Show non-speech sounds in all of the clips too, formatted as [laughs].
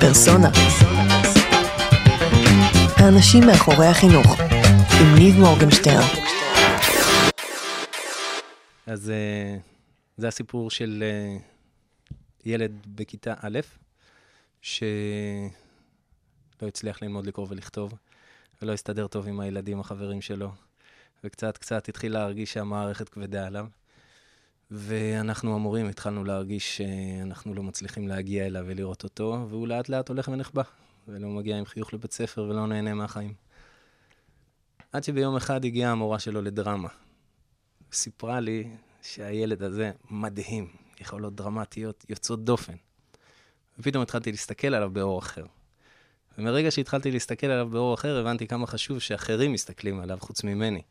פרסונה. האנשים מאחורי החינוך, עם ניב מורגנשטרן. אז אה, זה הסיפור של אה, ילד בכיתה א', שלא הצליח ללמוד לקרוא ולכתוב, ולא הסתדר טוב עם הילדים החברים שלו, וקצת קצת התחיל להרגיש שהמערכת כבדה עליו. ואנחנו המורים התחלנו להרגיש שאנחנו לא מצליחים להגיע אליו ולראות אותו, והוא לאט לאט הולך ונחבא, ולא מגיע עם חיוך לבית ספר ולא נהנה מהחיים. עד שביום אחד הגיעה המורה שלו לדרמה. סיפרה לי שהילד הזה מדהים, יכולות דרמטיות יוצאות דופן. ופתאום התחלתי להסתכל עליו באור אחר. ומרגע שהתחלתי להסתכל עליו באור אחר, הבנתי כמה חשוב שאחרים מסתכלים עליו חוץ ממני,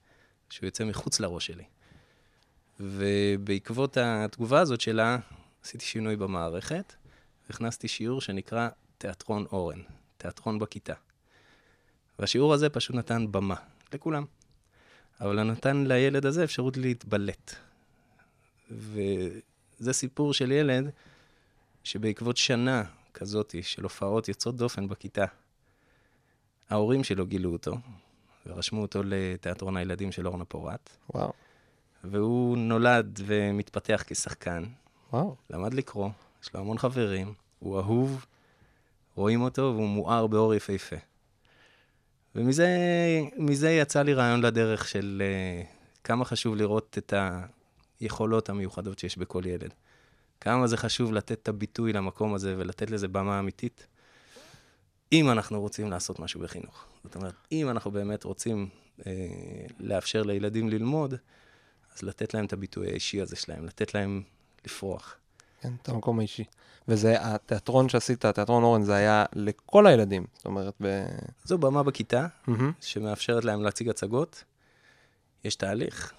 שהוא יוצא מחוץ לראש שלי. ובעקבות התגובה הזאת שלה, עשיתי שינוי במערכת, והכנסתי שיעור שנקרא תיאטרון אורן, תיאטרון בכיתה. והשיעור הזה פשוט נתן במה לכולם. אבל נתן לילד הזה אפשרות להתבלט. וזה סיפור של ילד שבעקבות שנה כזאת של הופעות יוצאות דופן בכיתה, ההורים שלו גילו אותו, ורשמו אותו לתיאטרון הילדים של אורנה פורט. וואו. והוא נולד ומתפתח כשחקן. וואו. למד לקרוא, יש לו המון חברים, הוא אהוב, רואים אותו והוא מואר באור יפהפה. ומזה יצא לי רעיון לדרך של uh, כמה חשוב לראות את היכולות המיוחדות שיש בכל ילד. כמה זה חשוב לתת את הביטוי למקום הזה ולתת לזה במה אמיתית, אם אנחנו רוצים לעשות משהו בחינוך. זאת אומרת, אם אנחנו באמת רוצים uh, לאפשר לילדים ללמוד, אז לתת להם את הביטוי האישי הזה שלהם, לתת להם לפרוח. כן, את המקום האישי. וזה התיאטרון שעשית, תיאטרון אורן, זה היה לכל הילדים. זאת אומרת, ב... זו במה בכיתה, Mm-hmm. שמאפשרת להם להציג הצגות. יש תהליך,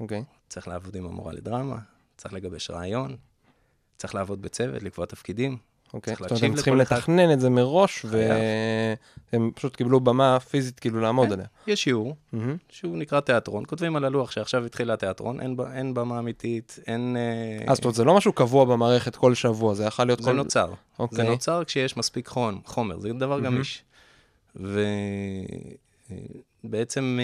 אוקיי. צריך לעבוד עם המורה לדרמה, צריך לגבש רעיון, צריך לעבוד בצוות, לקבוע תפקידים. אוקיי. זאת אומרת, הם צריכים. לתכנן את זה מראש. והם פשוט קיבלו במה פיזית כאילו לעמוד כן. עליה. יש שיעור. שהוא נקרא תיאטרון, כותבים על הלוח שעכשיו התחיל התיאטרון, אין, במה אמיתית, אין... אה, אה, זאת אומרת, זה לא משהו קבוע במערכת כל שבוע, זה יכול להיות זה. נוצר. זה אוקיי. נוצר כשיש מספיק חומר, זה דבר. גמיש. ובעצם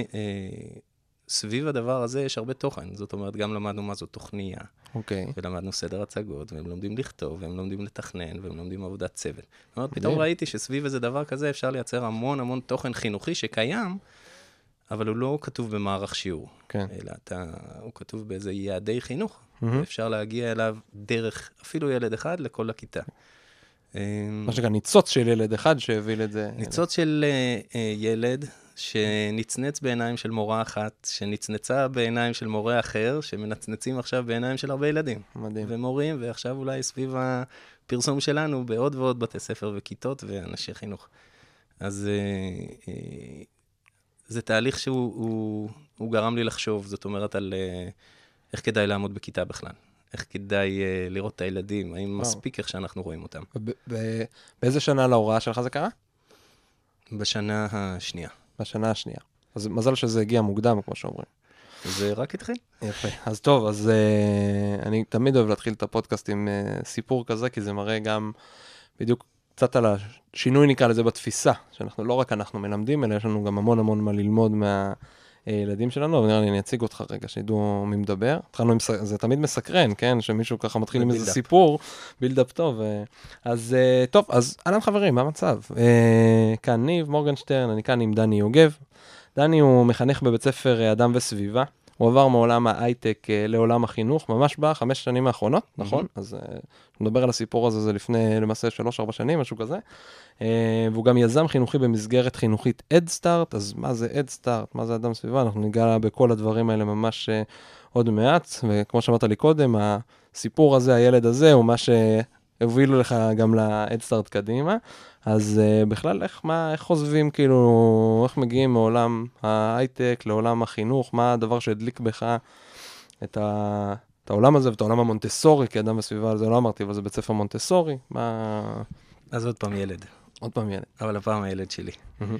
סביב הדבר הזה יש הרבה תוכן. זאת אומרת, גם למדנו מה זו תוכניה, אוקיי. ולמדנו סדר הצגות, והם לומדים לכתוב, והם לומדים לתכנן, והם לומדים עבודת צוות. זאת אומרת, פתאום מדהים. ראיתי שסביב איזה דבר כזה אפשר לייצר המון המון תוכן חינוכי שקיים, אבל הוא לא כתוב במערך שיעור, כן. אלא אתה, הוא כתוב באיזה יעדי חינוך, מהמם. ואפשר להגיע אליו דרך אפילו ילד אחד לכל הכיתה. אמ, מה שנקרא ניצוץ של ילד אחד שהביא את זה. ניצוץ של אה, אה, ילד שנצנץ בעיניים של מורה אחת, שנצנצה בעיניים של מורה אחר, שמנצנצים עכשיו בעיניים של הרבה ילדים. מדהים. ומורים, ועכשיו אולי סביב הפרסום שלנו בעוד ועוד בתי ספר וכיתות ואנשי חינוך. אז אה, אה, זה תהליך שהוא הוא, הוא גרם לי לחשוב, זאת אומרת, על אה, איך כדאי לעמוד בכיתה בכלל. איך כדאי אה, לראות את הילדים, האם וואו. מספיק איך שאנחנו רואים אותם. באיזה שנה להוראה שלך זה קרה? בשנה השנייה. בשנה השנייה. אז מזל שזה הגיע מוקדם, כמו שאומרים. זה רק התחיל. יפה. אז טוב, אז uh, אני תמיד אוהב להתחיל את הפודקאסט עם uh, סיפור כזה, כי זה מראה גם בדיוק קצת על השינוי, נקרא לזה, בתפיסה, שאנחנו לא רק אנחנו מלמדים, אלא יש לנו גם המון המון מה ללמוד מהילדים שלנו, אבל נראה לי אני אציג אותך רגע, שידעו מי מדבר. התחלנו עם, זה תמיד מסקרן, כן? שמישהו ככה מתחיל עם איזה. סיפור, בילדאפ טוב. אה, אז uh, טוב, אז אהלן חברים, מה המצב? Uh, כאן ניב מורגנשטרן, אני כאן עם דני יוגב. דני הוא מחנך בבית ספר אה, אדם וסביבה. הוא עבר מעולם ההייטק אה, לעולם החינוך, ממש בחמש שנים האחרונות, נכון? אז אה, נדבר על הסיפור הזה, זה לפני למעשה שלוש-ארבע שנים, משהו כזה. אה, והוא גם יזם חינוכי במסגרת חינוכית אדסטארט, אז מה זה אדסטארט? מה זה אדם סביבה? אנחנו ניגע בכל הדברים האלה ממש עוד מעט, וכמו שאמרת לי קודם, הסיפור הזה, הילד הזה, הוא מה שהוביל לך גם לאדסטארט קדימה. אז uh, בכלל, איך, מה, איך עוזבים, כאילו, איך מגיעים מעולם ההייטק לעולם החינוך? מה הדבר שהדליק בך את, ה, את העולם הזה ואת העולם המונטסורי, כי אדם וסביבה, זה לא אמרתי, אבל זה בית ספר מונטסורי? מה... אז עוד פעם ילד, עוד פעם ילד. אבל הפעם הילד שלי. מהמם.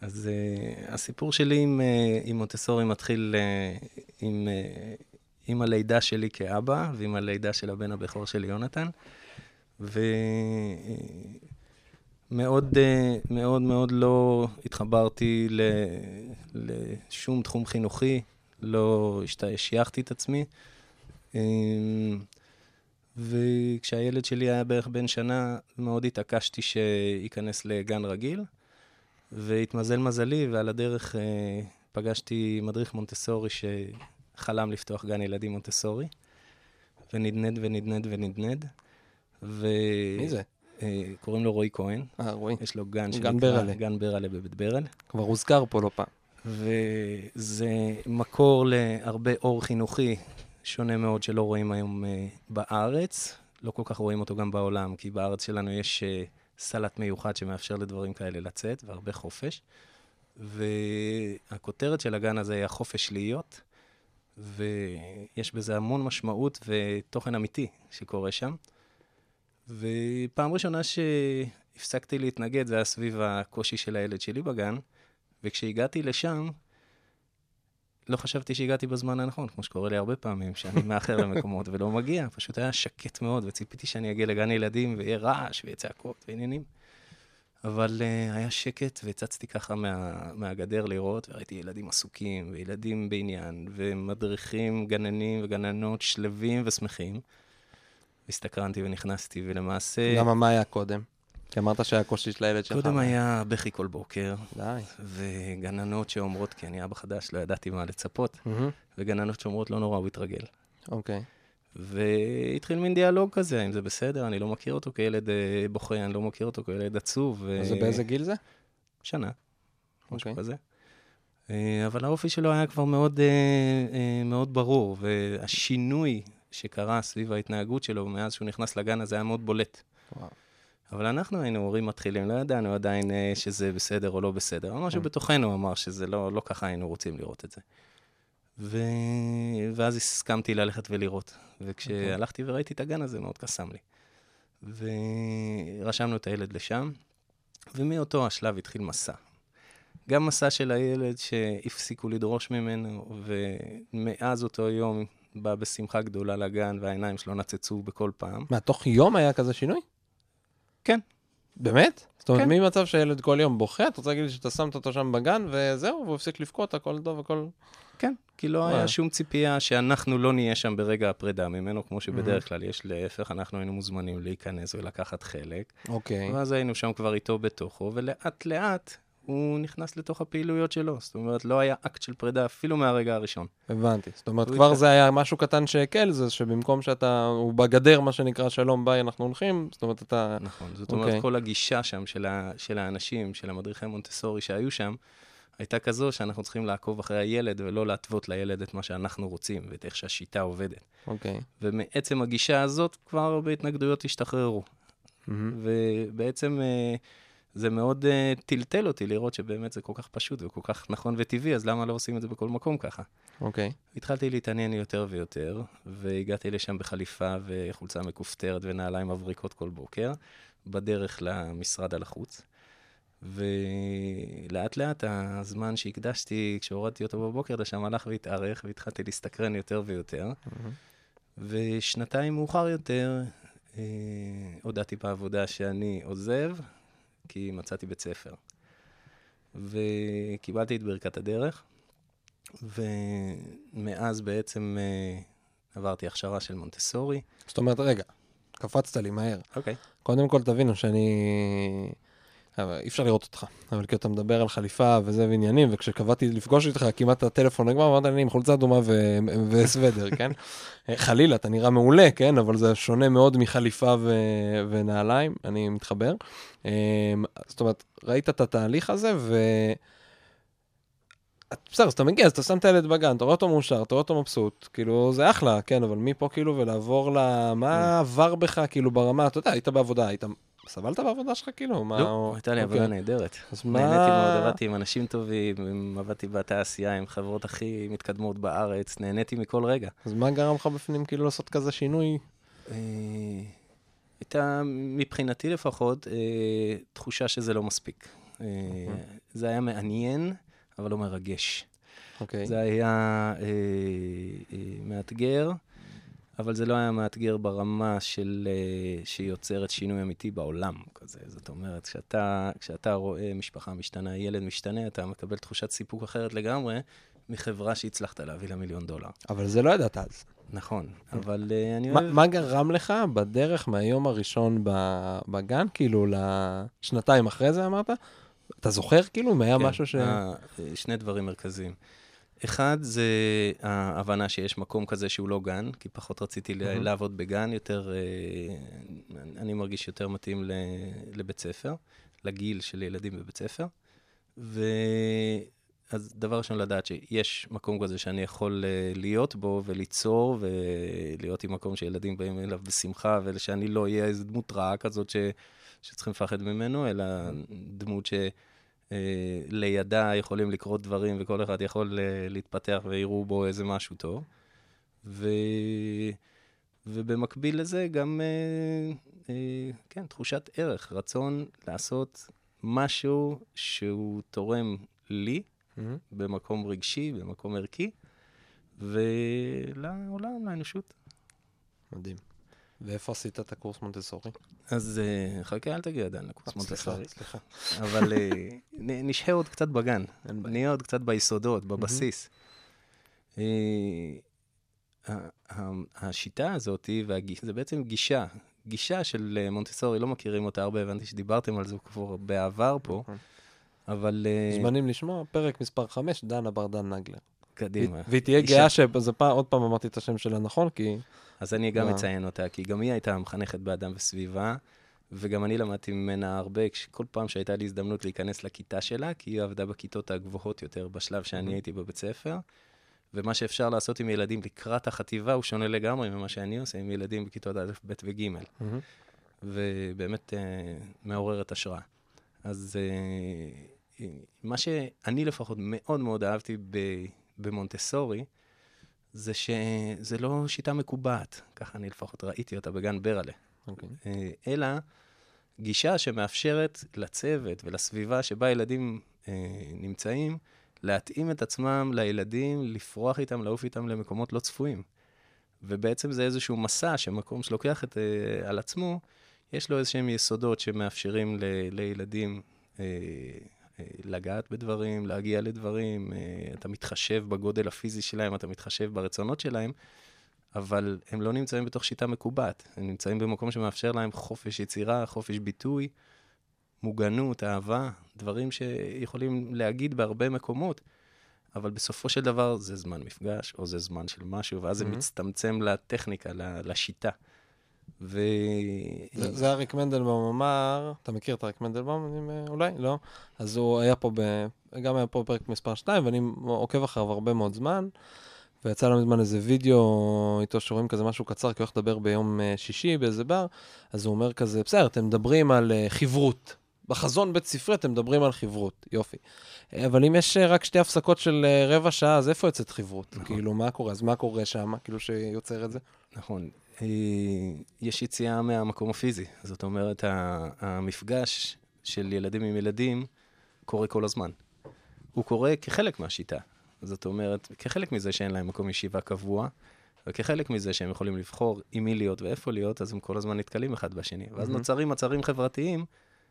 אז uh, הסיפור שלי עם, uh, עם מונטסורי מתחיל uh, עם, uh, עם הלידה שלי כאבא ועם הלידה של הבן הבכור שלי, יונתן. מאוד, אה, מאוד מאוד לא התחברתי ל, לשום תחום חינוכי, לא שייכתי את עצמי. אה, וכשהילד שלי היה בערך בן שנה, מאוד התעקשתי שייכנס לגן רגיל, והתמזל מזלי, ועל הדרך אה, פגשתי מדריך מונטסורי שחלם לפתוח גן ילדים מונטסורי, ונדנד ונדנד ונדנד. ו... מי זה? אה, קוראים לו רועי כהן. אה, רועי. יש לו גן גן ברלה. גן ברלה בבית ברל. כבר הוזכר פה לא פעם. וזה מקור להרבה אור חינוכי שונה מאוד שלא רואים היום uh, בארץ. לא כל כך רואים אותו גם בעולם, כי בארץ שלנו יש uh, סלט מיוחד שמאפשר לדברים כאלה לצאת, והרבה חופש. והכותרת של הגן הזה היא החופש להיות, ויש בזה המון משמעות ותוכן אמיתי שקורה שם. ופעם ראשונה שהפסקתי להתנגד זה היה סביב הקושי של הילד שלי בגן, וכשהגעתי לשם, לא חשבתי שהגעתי בזמן הנכון, כמו שקורה לי הרבה פעמים, שאני מאחר [laughs] למקומות ולא מגיע, פשוט היה שקט מאוד, וציפיתי שאני אגיע לגן ילדים ויהיה רעש ויהיה צעקות ועניינים. אבל uh, היה שקט, והצצתי ככה מה, מהגדר לראות, וראיתי ילדים עסוקים, וילדים בעניין, ומדריכים, גננים וגננות שלווים ושמחים. הסתקרנתי ונכנסתי, ולמעשה... למה, מה היה קודם? כי אמרת שהיה קושי של הילד שלך. קודם היה בכי כל בוקר. די. וגננות שאומרות, כי אני אבא חדש, לא ידעתי מה לצפות, וגננות שאומרות, לא נורא, הוא יתרגל. אוקיי. והתחיל מין דיאלוג כזה, אם זה בסדר, אני לא מכיר אותו כילד אה, בוכה, אני לא מכיר אותו כילד עצוב. אז באיזה גיל זה? שנה, משהו כזה. אה, אבל האופי שלו היה כבר מאוד, אה, מאוד ברור, והשינוי שקרה סביב ההתנהגות שלו מאז שהוא נכנס לגן הזה היה מאוד בולט. וואו. אבל אנחנו היינו הורים מתחילים, לא ידענו עדיין אה, שזה בסדר או לא בסדר. משהו כן. בתוכנו אמר שזה לא, לא ככה היינו רוצים לראות את זה. ו... ואז הסכמתי ללכת ולראות. וכשהלכתי וראיתי את הגן הזה, מאוד קסם לי. ורשמנו את הילד לשם, ומאותו השלב התחיל מסע. גם מסע של הילד שהפסיקו לדרוש ממנו, ומאז אותו יום בא בשמחה גדולה לגן, והעיניים שלו נצצו בכל פעם. מה, תוך יום היה כזה שינוי? כן. באמת? זאת אומרת, כן. ממצב שילד כל יום בוכה, אתה רוצה להגיד לי שאתה שמת אותו שם בגן, וזהו, והוא הפסיק לבכות, הכל טוב, הכל... כן, כי לא היה שום ציפייה שאנחנו לא נהיה שם ברגע הפרידה ממנו, כמו שבדרך כלל יש להפך, אנחנו היינו מוזמנים להיכנס ולקחת חלק. אוקיי. ואז היינו שם כבר איתו בתוכו, ולאט לאט הוא נכנס לתוך הפעילויות שלו. זאת אומרת, לא היה אקט של פרידה אפילו מהרגע הראשון. הבנתי. זאת אומרת, כבר זה היה משהו קטן שהקל, זה שבמקום שאתה, הוא בגדר, מה שנקרא, שלום, ביי, אנחנו הולכים, זאת אומרת, אתה... נכון, זאת אומרת, אוקיי. כל הגישה שם של, ה, של האנשים, של המדריכי מונטסורי שהיו שם, הייתה כזו שאנחנו צריכים לעקוב אחרי הילד ולא להתוות לילד את מה שאנחנו רוצים ואת איך שהשיטה עובדת. אוקיי. ומעצם הגישה הזאת כבר בהתנגדויות השתחררו. Mm-hmm. ובעצם... Uh, זה מאוד uh, טלטל אותי לראות שבאמת זה כל כך פשוט וכל כך נכון וטבעי, אז למה לא עושים את זה בכל מקום ככה? אוקיי. Okay. התחלתי להתעניין יותר ויותר, והגעתי לשם בחליפה וחולצה מכופתרת ונעליים מבריקות כל בוקר, בדרך למשרד על החוץ. ולאט לאט הזמן שהקדשתי, כשהורדתי אותו בבוקר לשם, הלך והתארך, והתחלתי להסתקרן יותר ויותר. Mm-hmm. ושנתיים מאוחר יותר, אה, הודעתי בעבודה שאני עוזב, כי מצאתי בית ספר. וקיבלתי את ברכת הדרך, ומאז בעצם uh, עברתי הכשרה של מונטסורי. זאת אומרת, רגע, קפצת לי מהר. אוקיי. Okay. קודם כל תבינו שאני... אי אפשר לראות אותך, אבל כי אתה מדבר על חליפה וזה ועניינים, וכשקבעתי לפגוש איתך, כמעט הטלפון נגמר, אמרת לי, עם חולצה אדומה וסוודר, [laughs] כן? חלילה, אתה נראה מעולה, כן? אבל זה שונה מאוד מחליפה ו- ונעליים, אני מתחבר. אמ, זאת אומרת, ראית את התהליך הזה, ו... בסדר, אז אתה מגיע, אז אתה שם את הילד בגן, אתה רואה אותו מאושר, אתה רואה אותו מבסוט, כאילו, זה אחלה, כן, אבל מפה כאילו, ולעבור ל... מה עבר בך, כאילו, ברמה, אתה יודע, היית בעבודה, היית סבלת בעבודה שלך כאילו? לא, הייתה לי עבודה אוקיי. נהדרת. אז מה... נהניתי מאוד, עבדתי עם אנשים טובים, עבדתי בתעשייה עם חברות הכי מתקדמות בארץ, נהניתי מכל רגע. אז מה גרם לך בפנים כאילו לעשות כזה שינוי? אה, הייתה, מבחינתי לפחות, אה, תחושה שזה לא מספיק. אה, אוקיי. זה היה מעניין, אבל לא מרגש. אוקיי. זה היה מאתגר. אבל זה לא היה מאתגר ברמה של, אה, שיוצרת שינוי אמיתי בעולם כזה. זאת אומרת, כשאתה, כשאתה רואה משפחה משתנה, ילד משתנה, אתה מקבל תחושת סיפוק אחרת לגמרי מחברה שהצלחת להביא לה מיליון דולר. אבל זה לא ידעת אז. נכון, אבל אה, אני אוהב... מה גרם לך בדרך מהיום הראשון בגן, כאילו, לשנתיים אחרי זה אמרת? אתה זוכר כאילו אם היה כן, משהו ש... אה, שני דברים מרכזיים. אחד, זה ההבנה שיש מקום כזה שהוא לא גן, כי פחות רציתי מהמם. לעבוד בגן, יותר, אה, אני מרגיש יותר מתאים לבית ספר, לגיל של ילדים בבית ספר. ו... אז דבר ראשון, לדעת שיש מקום כזה שאני יכול אה, להיות בו וליצור, ולהיות עם מקום שילדים באים אליו בשמחה, ושאני לא אהיה איזו דמות רעה כזאת ש... שצריכים לפחד ממנו, אלא דמות ש... אה, לידה יכולים לקרות דברים, וכל אחד יכול אה, להתפתח ויראו בו איזה משהו טוב. ו... ובמקביל לזה גם, אה, אה, כן, תחושת ערך, רצון לעשות משהו שהוא תורם לי, מהמם. במקום רגשי, במקום ערכי, ולעולם, לאנושות. מדהים. ואיפה עשית את הקורס מונטסורי? אז אה, חכה, אל תגיע עדיין לקורס מונטסורי. סליחה. אבל אה, נשהה עוד קצת בגן. נהיה עוד קצת ביסודות, בבסיס. אה, השיטה הזאת, זה בעצם גישה, גישה של אה, מונטסורי, לא מכירים אותה הרבה, הבנתי שדיברתם על זה כבר בעבר פה, נכון. אבל אה, מוזמנים לשמוע, פרק מספר 5, דנה ברדן נגלר. קדימה. והיא תהיה. גאה שזה פעם, עוד פעם אמרתי את השם שלה נכון, כי... אז אני גם מה? מציין אותה, כי גם היא הייתה מחנכת באדם וסביבה, וגם אני למדתי ממנה הרבה, כל פעם שהייתה לי הזדמנות להיכנס לכיתה שלה, כי היא עבדה בכיתות הגבוהות יותר בשלב שאני Mhm. הייתי בבית ספר, ומה שאפשר לעשות עם ילדים לקראת החטיבה הוא שונה לגמרי ממה שאני עושה עם ילדים בכיתות א', ב' וג', מהמם. ובאמת אה, מעוררת השראה. אז אה, מה שאני לפחות מאוד מאוד אהבתי ב- במונטסורי, זה שזה לא שיטה מקובעת, ככה אני לפחות ראיתי אותה בגן ברלה, אוקיי. אה, אלא גישה שמאפשרת לצוות ולסביבה שבה ילדים אה, נמצאים, להתאים את עצמם לילדים, לפרוח איתם, לעוף איתם למקומות לא צפויים. ובעצם זה איזשהו מסע שמקום שלוקח את, אה, על עצמו, יש לו איזשהם יסודות שמאפשרים ל, לילדים אה, לגעת בדברים, להגיע לדברים, אה, אתה מתחשב בגודל הפיזי שלהם, אתה מתחשב ברצונות שלהם, אבל הם לא נמצאים בתוך שיטה מקובעת, הם נמצאים במקום שמאפשר להם חופש יצירה, חופש ביטוי, מוגנות, אהבה, דברים שיכולים להגיד בהרבה מקומות, אבל בסופו של דבר זה זמן מפגש, או זה זמן של משהו, ואז זה Mhm. מצטמצם לטכניקה, לשיטה. ו... זה זה אריק מנדלבאום אמר, אתה מכיר את אריק מנדלבאום? אה, אולי? לא? אז הוא היה פה, ב, גם היה פה בפרק מספר 2, ואני עוקב אחריו הרבה מאוד זמן, ויצא לא מזמן איזה וידאו איתו שרואים כזה משהו קצר, כי הוא הולך לדבר ביום אה, שישי באיזה בר, אז הוא אומר כזה, בסדר, אתם מדברים על אה, חברות. בחזון בית ספרי אתם מדברים על חברות, יופי. אבל אם יש רק שתי הפסקות של רבע שעה, אז איפה יוצאת חברות? נכון. כאילו, מה קורה? אז מה קורה שם? כאילו, שיוצר את זה? נכון. אה, יש יציאה מהמקום הפיזי. זאת אומרת, המפגש של ילדים עם ילדים קורה כל הזמן. הוא קורה כחלק מהשיטה. זאת אומרת, כחלק מזה שאין להם מקום ישיבה קבוע, וכחלק מזה שהם יכולים לבחור עם מי להיות ואיפה להיות, אז הם כל הזמן נתקלים אחד בשני. ואז מהמם. נוצרים מצבים חברתיים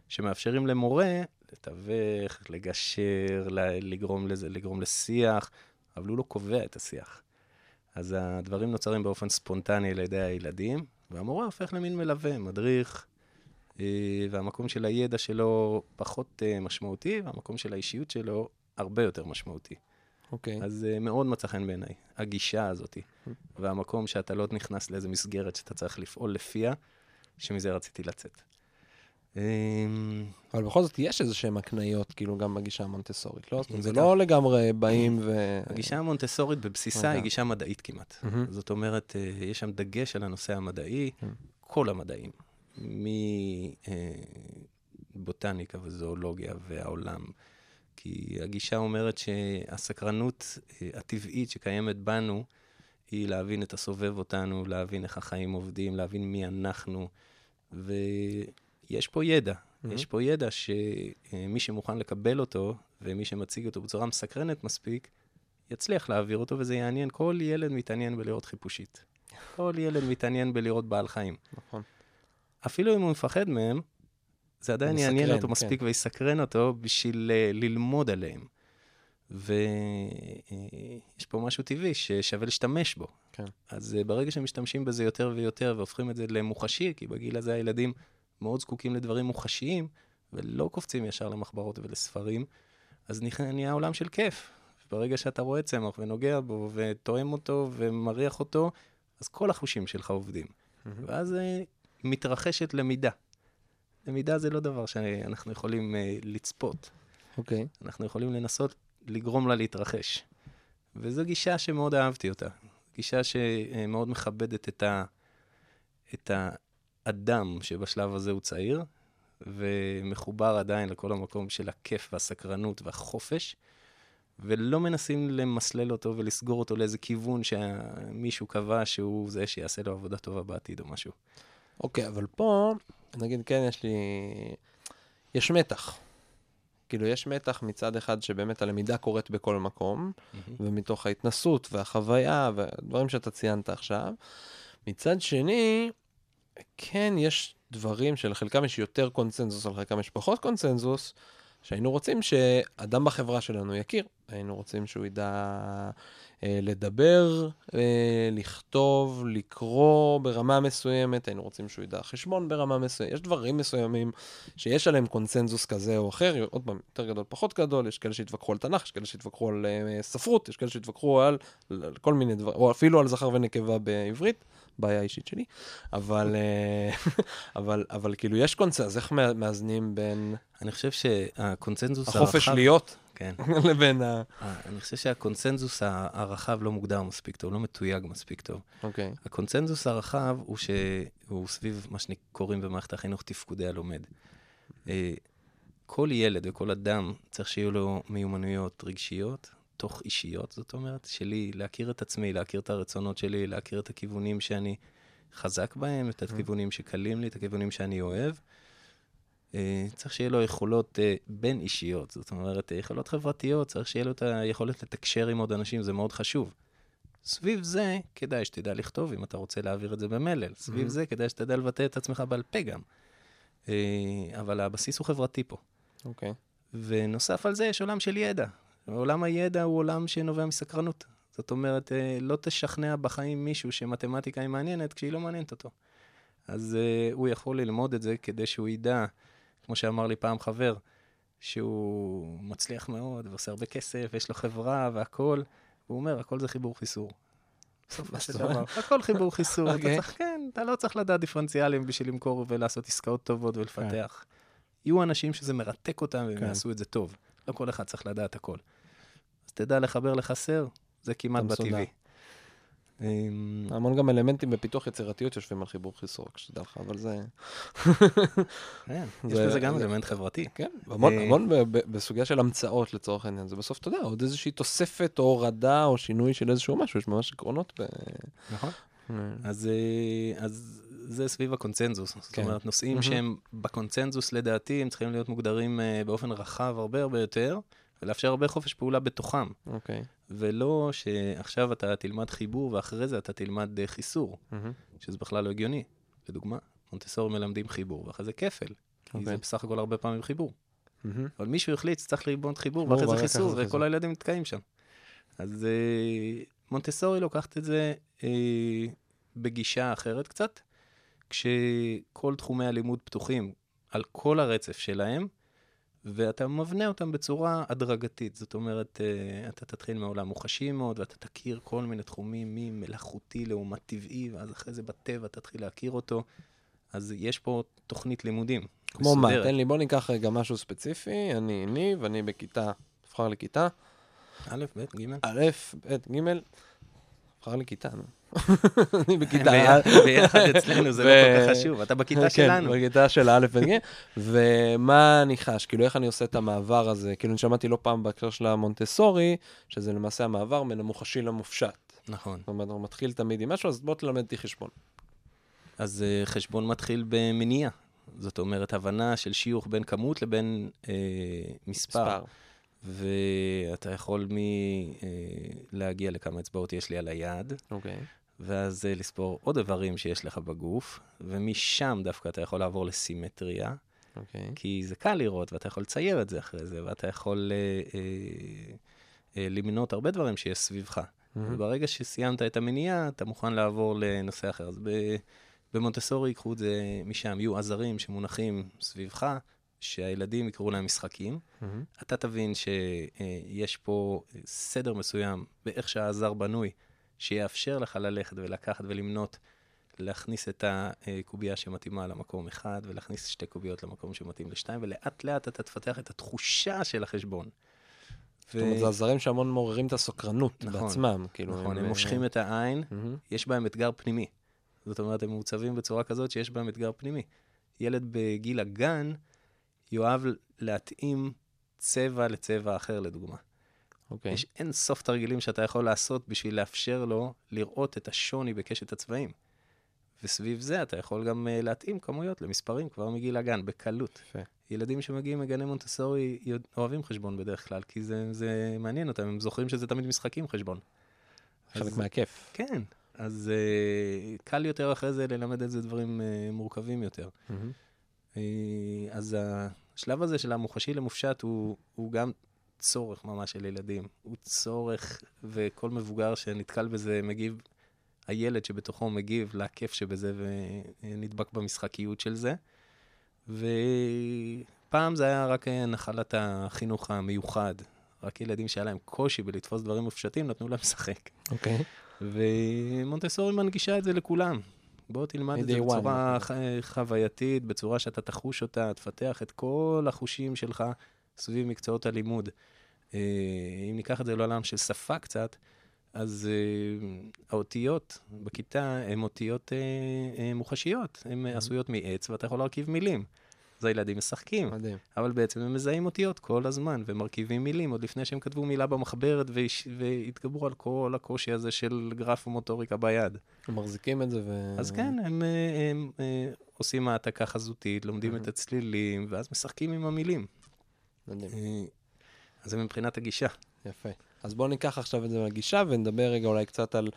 שמאפשרים למורה לתווך, לגשר, לגרום, לזה, לגרום לשיח, אבל הוא לא קובע את השיח. אז הדברים נוצרים באופן ספונטני על ידי הילדים, והמורה הופך למין מלווה, מדריך, אה, והמקום של הידע שלו פחות אה, משמעותי, והמקום של האישיות שלו הרבה יותר משמעותי. אוקיי. אז אה, מאוד מצא חן בעיניי, הגישה הזאת, והמקום שאתה לא נכנס לאיזו מסגרת שאתה צריך לפעול לפיה, שמזה רציתי לצאת. אה, אבל בכל זאת יש איזה שהם הקניות, כאילו, גם בגישה המונטסורית, לא? זאת אומרת, זה. לא לגמרי באים ו... הגישה המונטסורית בבסיסה. היא גישה מדעית כמעט. זאת אומרת, אה, יש שם דגש על הנושא המדעי. כל המדעים, מבוטניקה וזואולוגיה והעולם. כי הגישה אומרת שהסקרנות אה, הטבעית שקיימת בנו, היא להבין את הסובב אותנו, להבין איך החיים עובדים, להבין מי אנחנו, ויש פה ידע. מהמם. יש פה ידע שמי שמוכן לקבל אותו, ומי שמציג אותו בצורה מסקרנת מספיק, יצליח להעביר אותו, וזה יעניין. כל ילד מתעניין בלראות חיפושית. כל ילד מתעניין בלראות בעל חיים. נכון. אפילו אם הוא מפחד מהם, זה עדיין יעניין אותו כן. מספיק ויסקרן אותו בשביל אה, ללמוד עליהם. ויש פה משהו טבעי ששווה להשתמש בו. כן. אז אה, ברגע שמשתמשים בזה יותר ויותר והופכים את זה למוחשי, כי בגיל הזה הילדים מאוד זקוקים לדברים מוחשיים, ולא קופצים ישר למחברות ולספרים, אז נהיה עולם של כיף. ברגע שאתה רואה צמח ונוגע בו ותואם אותו ומריח אותו, אז כל החושים שלך עובדים. ואז אה, מתרחשת למידה. למידה זה לא דבר שאנחנו יכולים אה, לצפות. אוקיי. אנחנו יכולים לנסות לגרום לה להתרחש. וזו גישה שמאוד אהבתי אותה. גישה שמאוד מכבדת את, ה... את האדם שבשלב הזה הוא צעיר, ומחובר עדיין לכל המקום של הכיף והסקרנות והחופש, ולא מנסים למסלל אותו ולסגור אותו לאיזה כיוון שמישהו קבע שהוא זה שיעשה לו עבודה טובה בעתיד או משהו. אוקיי, אבל פה, נגיד, כן, יש לי... יש מתח. כאילו, יש מתח מצד אחד שבאמת הלמידה קורית בכל מקום, ומתוך ההתנסות והחוויה והדברים שאתה ציינת עכשיו. מצד שני, כן, יש דברים שלחלקם יש יותר קונצנזוס, על חלקם יש פחות קונצנזוס, שהיינו רוצים שאדם בחברה שלנו יכיר. היינו רוצים שהוא ידע אה, לדבר, אה, לכתוב, לקרוא ברמה מסוימת, היינו רוצים שהוא ידע חשבון ברמה מסוימת. יש דברים מסוימים שיש עליהם קונצנזוס כזה או אחר, עוד פעם, יותר גדול, פחות גדול, יש כאלה שהתווכחו על תנ"ך, יש כאלה שהתווכחו על אה, ספרות, יש כאלה שהתווכחו על, על כל מיני דברים, או אפילו על זכר ונקבה בעברית. בעיה אישית שלי, אבל, אה, [laughs] אבל, אבל כאילו יש קונצנזוס, אז איך מא- מאזנים בין אני חושב שהקונצנזוס החופש הרחב... להיות כן. [laughs] לבין ה... אה, אני חושב שהקונצנזוס הרחב לא מוגדר מספיק טוב, לא מתויג מספיק טוב. אוקיי, הקונצנזוס הרחב הוא שהוא סביב מה שקוראים במערכת החינוך תפקודי הלומד. אה, כל ילד וכל אדם צריך שיהיו לו מיומנויות רגשיות, תוך אישיות, זאת אומרת, שלי להכיר את עצמי, להכיר את הרצונות שלי, להכיר את הכיוונים שאני חזק בהם, את הכיוונים שקלים לי, את הכיוונים שאני אוהב. אה, צריך שיהיה לו יכולות אה, בין אישיות, זאת אומרת, אה, יכולות חברתיות, צריך שיהיה לו את היכולת לתקשר עם עוד אנשים, זה מאוד חשוב. סביב זה, כדאי שתדע לכתוב, אם אתה רוצה להעביר את זה במלל. סביב. זה, כדאי שתדע לבטא את עצמך בעל פה גם. אבל הבסיס הוא חברתי פה. אוקיי. ונוסף על זה, יש עולם של ידע. עולם הידע הוא עולם שנובע מסקרנות. זאת אומרת, אה, לא תשכנע בחיים מישהו שמתמטיקה היא מעניינת כשהיא לא מעניינת אותו. אז uh, הוא יכול ללמוד את זה כדי שהוא ידע, כמו שאמר לי פעם חבר, שהוא מצליח מאוד ועושה הרבה כסף, ויש לו חברה והכול. הוא אומר, הכל זה חיבור חיסור. בסופו של? דבר, הכל חיבור חיסור. [laughs] אתה אוקיי. צריך, כן, אתה לא צריך לדעת דיפרנציאלים בשביל למכור ולעשות עסקאות טובות ולפתח. יהיו אנשים שזה מרתק אותם והם כן. יעשו את זה טוב. לא כל אחד צריך לדעת הכל. תדע לחבר לחסר, זה כמעט. בטבעי. אמ, המון גם אלמנטים בפיתוח יצירתיות יושבים על חיבור חיסור, רק שתדע לך, אבל זה... כן, [laughs] יש זה- בזה גם אלמנט חברתי. כן, המון, אה, בסוגיה של המצאות לצורך העניין, זה בסוף, אתה יודע, עוד איזושהי תוספת או הורדה או שינוי של איזשהו משהו, יש ממש עקרונות. נכון. אה, אז, אה, אז זה סביב הקונצנזוס. זאת כן. אומרת, נושאים. שהם בקונצנזוס, לדעתי, הם צריכים להיות מוגדרים באופן רחב הרבה הרבה יותר, ולאפשר הרבה חופש פעולה בתוכם. אוקיי. ולא שעכשיו אתה תלמד חיבור ואחרי זה אתה תלמד אה, חיסור, מהמם. שזה בכלל לא הגיוני. לדוגמה, מונטסורי מלמדים חיבור, ואחרי זה כפל. כי אוקיי. זה בסך הכל הרבה פעמים חיבור. מהמם. אבל מישהו החליט שצריך ללמוד חיבור, ואחרי זה חיסור, אחרי זה חיסור. וכל הילדים נתקעים שם. אז אה, מונטסורי לוקחת את זה אה, בגישה אחרת קצת, כשכל תחומי הלימוד פתוחים על כל הרצף שלהם, ואתה מבנה אותם בצורה הדרגתית. זאת אומרת, אה, אתה תתחיל מעולם מוחשי מאוד, ואתה תכיר כל מיני תחומים ממלאכותי לעומת טבעי, ואז אחרי זה בטבע תתחיל להכיר אותו. אז יש פה תוכנית לימודים. כמו מה? מסודרת. תן לי, בוא ניקח רגע משהו ספציפי, אני ניב, אני בכיתה, נבחר לי כיתה, א', ב', ג'. א', ב', ג', נבחר לי כיתה, נו. [laughs] אני בכיתה ביחד- ביחד אצלנו זה לא כל כך חשוב, אתה בכיתה כן, שלנו. בכיתה של א' ב' ג', ומה אני חש, כאילו איך אני עושה את המעבר הזה, כאילו אני שמעתי לא פעם בהקשר של המונטסורי, שזה למעשה המעבר מן המוחשי למופשט. נכון. זאת אומרת, הוא מתחיל תמיד עם משהו, אז בוא תלמד אותי חשבון. אז אה, חשבון מתחיל במניעה. זאת אומרת, הבנה של שיוך בין כמות לבין אה, מספר. מספר. ואתה יכול מלהגיע לכמה אצבעות יש לי על היד, אוקיי. ואז אה, לספור עוד איברים שיש לך בגוף, ומשם דווקא אתה יכול לעבור לסימטריה, אוקיי. כי זה קל לראות, ואתה יכול לצייר את זה אחרי זה, ואתה יכול אה, אה, אה, למנות הרבה דברים שיש סביבך. מהמם. וברגע שסיימת את המניעה, אתה מוכן לעבור לנושא אחר. אז ב- במונטסורי ייקחו את זה משם, יהיו עזרים שמונחים סביבך, שהילדים יקראו להם משחקים. מהמם. אתה תבין שיש פה סדר מסוים באיך שהעזר בנוי, שיאפשר לך ללכת ולקחת ולמנות, להכניס את הקובייה שמתאימה למקום אחד, ולהכניס שתי קוביות למקום שמתאים לשתיים, ולאט לאט אתה תפתח את התחושה של החשבון. זאת אומרת, זה עזרים שהמון מעוררים את הסקרנות נכון, בעצמם. כאילו, נכון, הם מושכים את העין, מהמם. יש בהם אתגר פנימי. זאת אומרת, הם מעוצבים בצורה כזאת שיש בהם אתגר פנימי. ילד בגיל הגן יאהב להתאים צבע לצבע אחר, לדוגמה. אוקיי. יש אין סוף תרגילים שאתה יכול לעשות בשביל לאפשר לו לראות את השוני בקשת הצבעים. וסביב זה אתה יכול גם uh, להתאים כמויות למספרים כבר מגיל הגן, בקלות. יפה. ילדים שמגיעים מגני מונטסורי יודע- אוהבים חשבון בדרך כלל, כי זה, זה מעניין אותם, הם זוכרים שזה תמיד משחקים חשבון. חלק אז- מהכיף. כן, אז uh, קל יותר אחרי זה ללמד את זה דברים uh, מורכבים יותר. מהמם. אה, אז השלב הזה של המוחשי למופשט הוא, הוא גם צורך ממש של ילדים. הוא צורך, וכל מבוגר שנתקל בזה מגיב, הילד שבתוכו מגיב לכיף שבזה ונדבק במשחקיות של זה. ופעם זה היה רק אה, נחלת החינוך המיוחד. רק ילדים שהיה להם קושי בלתפוס דברים מופשטים, נתנו להם לשחק. אוקיי. ומונטסורי מנגישה את זה לכולם. בוא תלמד את זה בצורה נכון. ח- חווייתית, בצורה שאתה תחוש אותה, תפתח את כל החושים שלך סביב מקצועות הלימוד. אה, אם ניקח את זה לעולם של שפה קצת, אז אה, האותיות בכיתה הן אותיות אה, אה, מוחשיות, הן Mm-hmm. עשויות מעץ ואתה יכול להרכיב מילים. אז הילדים משחקים. מדהים. אבל בעצם הם מזהים אותיות כל הזמן, ומרכיבים מילים עוד לפני שהם כתבו מילה במחברת והש... והתגברו על כל הקושי הזה של גרף ומוטוריקה ביד. הם מחזיקים את זה ו... אז כן, הם, אה, הם, אה, עושים העתקה חזותית, לומדים מהמם. את הצלילים, ואז משחקים עם המילים. מדהים. אה, אז זה מבחינת הגישה. יפה. אז בואו ניקח עכשיו את זה מהגישה ונדבר רגע אולי קצת על,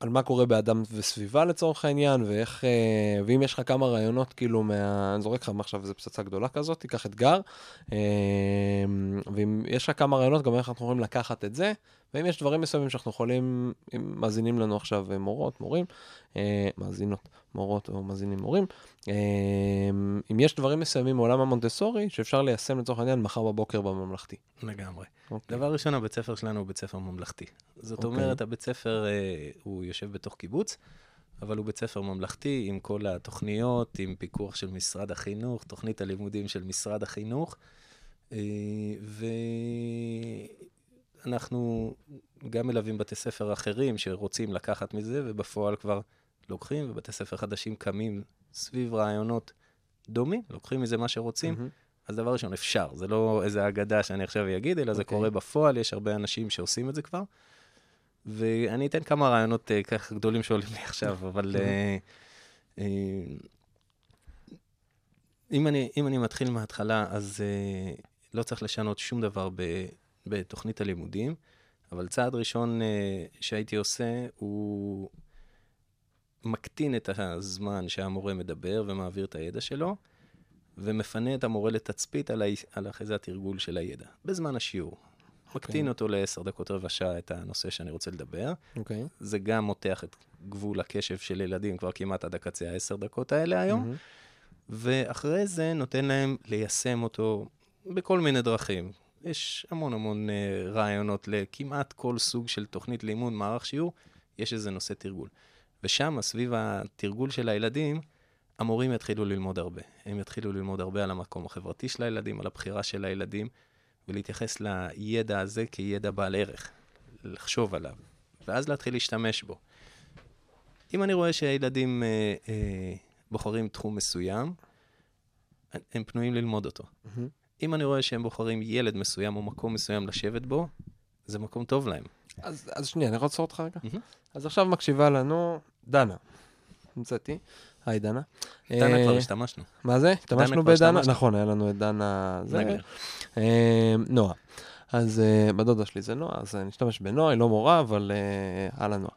על מה קורה באדם וסביבה לצורך העניין, ואיך, אה, ואם יש לך כמה רעיונות, כאילו, מה... אני זורק לך עכשיו איזה פצצה גדולה כזאת, תיקח אתגר, אה, ואם יש לך כמה רעיונות, גם איך אנחנו יכולים לקחת את זה, ואם יש דברים מסוימים שאנחנו יכולים, אם מאזינים לנו עכשיו אה, מורות, מורים, אה, מאזינות, מורות או מאזינים מורים, אה, אם יש דברים מסוימים מעולם המונטסורי שאפשר ליישם לצורך העניין מחר בבוקר בממלכתי. לגמרי. אוקיי. דבר ראשון, הבית ספר שלנו הוא בית ספר ממלכתי. זאת אוקיי. אומרת, הבית ספר, אה, הוא יושב בתוך קיבוץ, אבל הוא בית ספר ממלכתי עם כל התוכניות, עם פיקוח של משרד החינוך, תוכנית הלימודים של משרד החינוך. אה, ואנחנו גם מלווים בתי ספר אחרים שרוצים לקחת מזה, ובפועל כבר לוקחים, ובתי ספר חדשים קמים סביב רעיונות דומים, לוקחים מזה מה שרוצים. מהמם. אז דבר ראשון, אפשר, זה לא איזה אגדה שאני עכשיו אגיד, אלא זה אוקיי. קורה בפועל, יש הרבה אנשים שעושים את זה כבר. ואני אתן כמה רעיונות uh, ככה גדולים שעולים לי עכשיו, אבל uh, uh, אם, אני, אם אני מתחיל מההתחלה, אז uh, לא צריך לשנות שום דבר ב, בתוכנית הלימודים, אבל צעד ראשון uh, שהייתי עושה הוא מקטין את הזמן שהמורה מדבר ומעביר את הידע שלו. ומפנה את המורה לתצפית על, ה... על אחרי זה התרגול של הידע, בזמן השיעור. מקטין אותו לעשר דקות רבע שעה את הנושא שאני רוצה לדבר. אוקיי. זה גם מותח את גבול הקשב של ילדים כבר כמעט עד הקצה העשר דקות האלה היום, מהמם. ואחרי זה נותן להם ליישם אותו בכל מיני דרכים. יש המון המון uh, רעיונות לכמעט כל סוג של תוכנית לימוד, מערך שיעור, יש איזה נושא תרגול. ושם, סביב התרגול של הילדים, המורים יתחילו ללמוד הרבה. הם יתחילו ללמוד הרבה על המקום החברתי של הילדים, על הבחירה של הילדים, ולהתייחס לידע הזה כידע בעל ערך, לחשוב עליו, ואז להתחיל להשתמש בו. אם אני רואה שהילדים אה, אה, בוחרים תחום מסוים, הם פנויים ללמוד אותו. מהמם. אם אני רואה שהם בוחרים ילד מסוים או מקום מסוים לשבת בו, זה מקום טוב להם. אז, אז שנייה, אני יכול לעצור אותך רגע? מהמם. אז עכשיו מקשיבה לנו דנה. נמצאתי. היי דנה. דנה אה, כבר השתמשנו. מה זה? השתמשנו בדנה? נכון, היה לנו את דנה... אה, נועה. אז uh, בדודה שלי זה נועה, אז אני אשתמש בנועה, היא לא מורה, אבל הלאה נועה.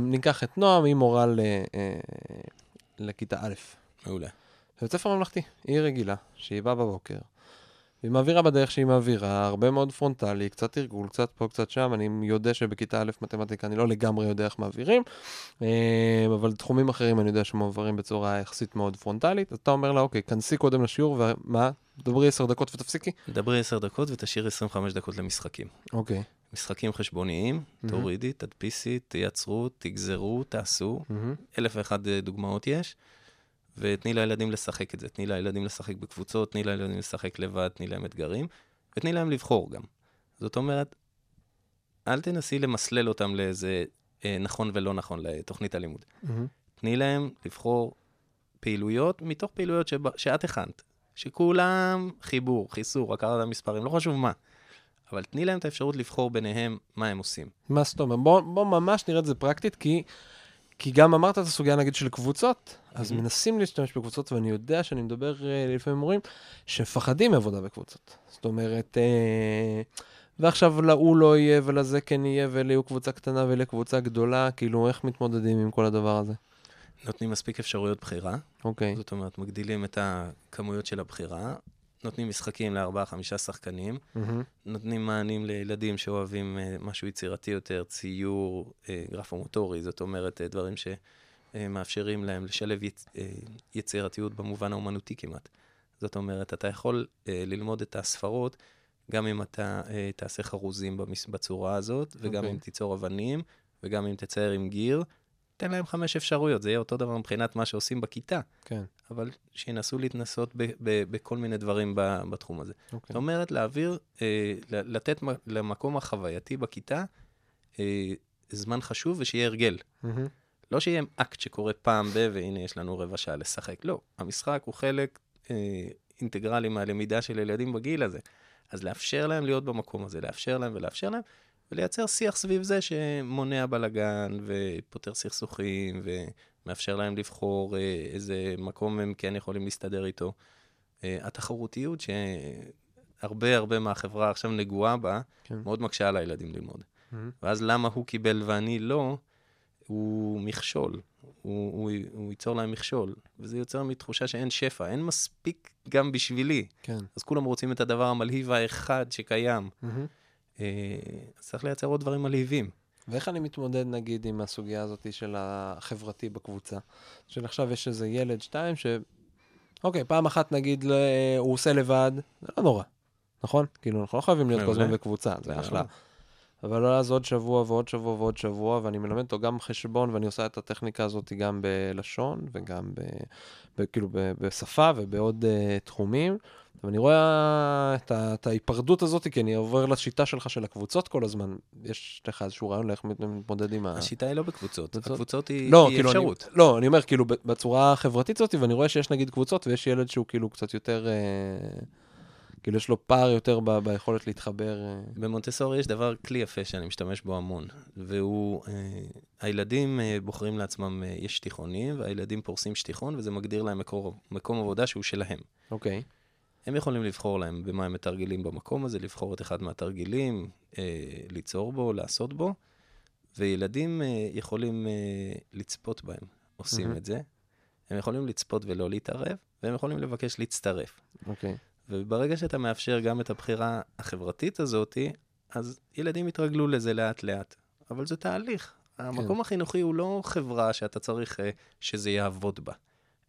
ניקח את נועה, היא מורה לכיתה א'. מעולה. בבית ספר ממלכתי, היא רגילה, שהיא באה בבוקר, והיא מעבירה בדרך שהיא מעבירה, הרבה מאוד פרונטלי, קצת תרגול, קצת פה, קצת שם, אני יודע שבכיתה א' מתמטיקה אני לא לגמרי יודע איך מעבירים, אה, אבל תחומים אחרים אני יודע שמועברים בצורה יחסית מאוד פרונטלית, אז אתה אומר לה, אוקיי, כנסי קודם לשיעור, ומה? דברי עשר דקות ותפסיקי? דברי עשר דקות ותשאיר 25 דקות למשחקים. אוקיי. משחקים חשבוניים, מהמם. תורידי, תדפיסי, תייצרו, תגזרו, תעשו. מהמם. אלף ואחד אה, דוגמאות יש, ותני לילדים לשחק את זה. תני לילדים לשחק בקבוצות, תני לילדים לשחק לבד, תני להם אתגרים, ותני להם לבחור גם. זאת אומרת, אל תנסי למסלל אותם לאיזה אה, נכון ולא נכון לתוכנית הלימוד. מהמם. תני להם לבחור פעילויות מתוך פעילויות שב, שאת הכנת, שכולם חיבור, חיסור, הכרת המספרים, לא חשוב מה. אבל תני להם את האפשרות לבחור ביניהם מה הם עושים. מה זאת אומרת? בוא, בוא ממש נראה את זה פרקטית, כי, כי גם אמרת את הסוגיה נגיד של קבוצות, אז מהמם. מנסים להשתמש בקבוצות, ואני יודע שאני מדבר אה, לפעמים עם מורים שמפחדים מעבודה בקבוצות. זאת אומרת, אה, ועכשיו להוא לא יהיה ולזה כן יהיה, ואלה יהיו קבוצה קטנה ואלה קבוצה גדולה, כאילו איך מתמודדים עם כל הדבר הזה? נותנים מספיק אפשרויות בחירה, אוקיי. זאת אומרת, מגדילים את הכמויות של הבחירה, נותנים משחקים לארבעה, חמישה שחקנים, מהמם. נותנים מענים לילדים שאוהבים אה, משהו יצירתי יותר, ציור, אה, גרפומוטורי, זאת אומרת, אה, דברים שמאפשרים להם לשלב יצ... יצירתיות במובן האומנותי כמעט. זאת אומרת, אתה יכול ללמוד את הספרות גם אם אתה תעשה חרוזים. בצורה הזאת, וגם אוקיי. אם תיצור אבנים, וגם אם תצייר עם גיר. תן להם חמש אפשרויות, זה יהיה אותו דבר מבחינת מה שעושים בכיתה, כן, אבל שינסו להתנסות ב- ב- בכל מיני דברים ב- בתחום הזה. אוקיי. זאת אומרת, להעביר, אה, לתת למקום החווייתי בכיתה אה, זמן חשוב ושיהיה הרגל. מהמם. לא שיהיה אקט שקורה פעם ב, והנה יש לנו רבע שעה לשחק. לא, המשחק הוא חלק אה, אינטגרלי מהלמידה של ילדים בגיל הזה. אז לאפשר להם להיות במקום הזה, לאפשר להם ולאפשר להם, ולייצר שיח סביב זה שמונע בלאגן ופותר סכסוכים ומאפשר להם לבחור אה, איזה מקום הם כן יכולים להסתדר איתו. אה, התחרותיות שהרבה הרבה מהחברה עכשיו נגועה בה, כן. מאוד מקשה על הילדים ללמוד. מהמם. ואז למה הוא קיבל ואני לא, הוא מכשול. הוא, הוא, הוא ייצור להם מכשול. וזה יוצר מתחושה שאין שפע, אין מספיק גם בשבילי. כן. אז כולם רוצים את הדבר המלהיב האחד שקיים. מהמם. אה, אז צריך לייצר עוד דברים מלהיבים. ואיך אני מתמודד נגיד עם הסוגיה הזאת של החברתי בקבוצה? של עכשיו יש איזה ילד, שתיים, ש... אוקיי, פעם אחת נגיד ל- הוא עושה לבד, זה לא נורא, נכון? כאילו, אנחנו לא חייבים להיות כל. הזמן בקבוצה, זה. אחלה. אבל אז עוד שבוע ועוד שבוע ועוד שבוע, ואני מלמד אותו גם חשבון, ואני עושה את הטכניקה הזאת גם בלשון, וגם ב, ב, כאילו ב, בשפה ובעוד uh, תחומים. ואני רואה את, ה, את ההיפרדות הזאת, כי אני עובר לשיטה שלך של הקבוצות כל הזמן. יש לך איזשהו רעיון לאיך מת- מתמודד עם ה... השיטה היא לא בקבוצות, בקבוצות? הקבוצות היא, לא, היא כאילו, אני, אפשרות. לא, אני אומר, כאילו, בצורה החברתית הזאת, ואני רואה שיש נגיד קבוצות, ויש ילד שהוא כאילו קצת יותר, אה, כאילו, יש לו פער יותר ב, ביכולת להתחבר. אה. במונטסורי יש דבר, כלי יפה שאני משתמש בו המון, והוא, אה, הילדים אה, בוחרים לעצמם, אה, יש שטיחונים, והילדים פורסים שטיחון, וזה מגדיר להם מקור, מקום עבודה שהוא שלהם. אוקיי. הם יכולים לבחור להם במה הם מתרגלים במקום הזה, לבחור את אחד מהתרגילים, אה, ליצור בו, לעשות בו, וילדים אה, יכולים אה, לצפות בהם, עושים מהמם. את זה. הם יכולים לצפות ולא להתערב, והם יכולים לבקש להצטרף. אוקיי. וברגע שאתה מאפשר גם את הבחירה החברתית הזאת, אז ילדים יתרגלו לזה לאט-לאט. אבל זה תהליך. המקום החינוכי הוא לא חברה שאתה צריך אה, שזה יעבוד בה,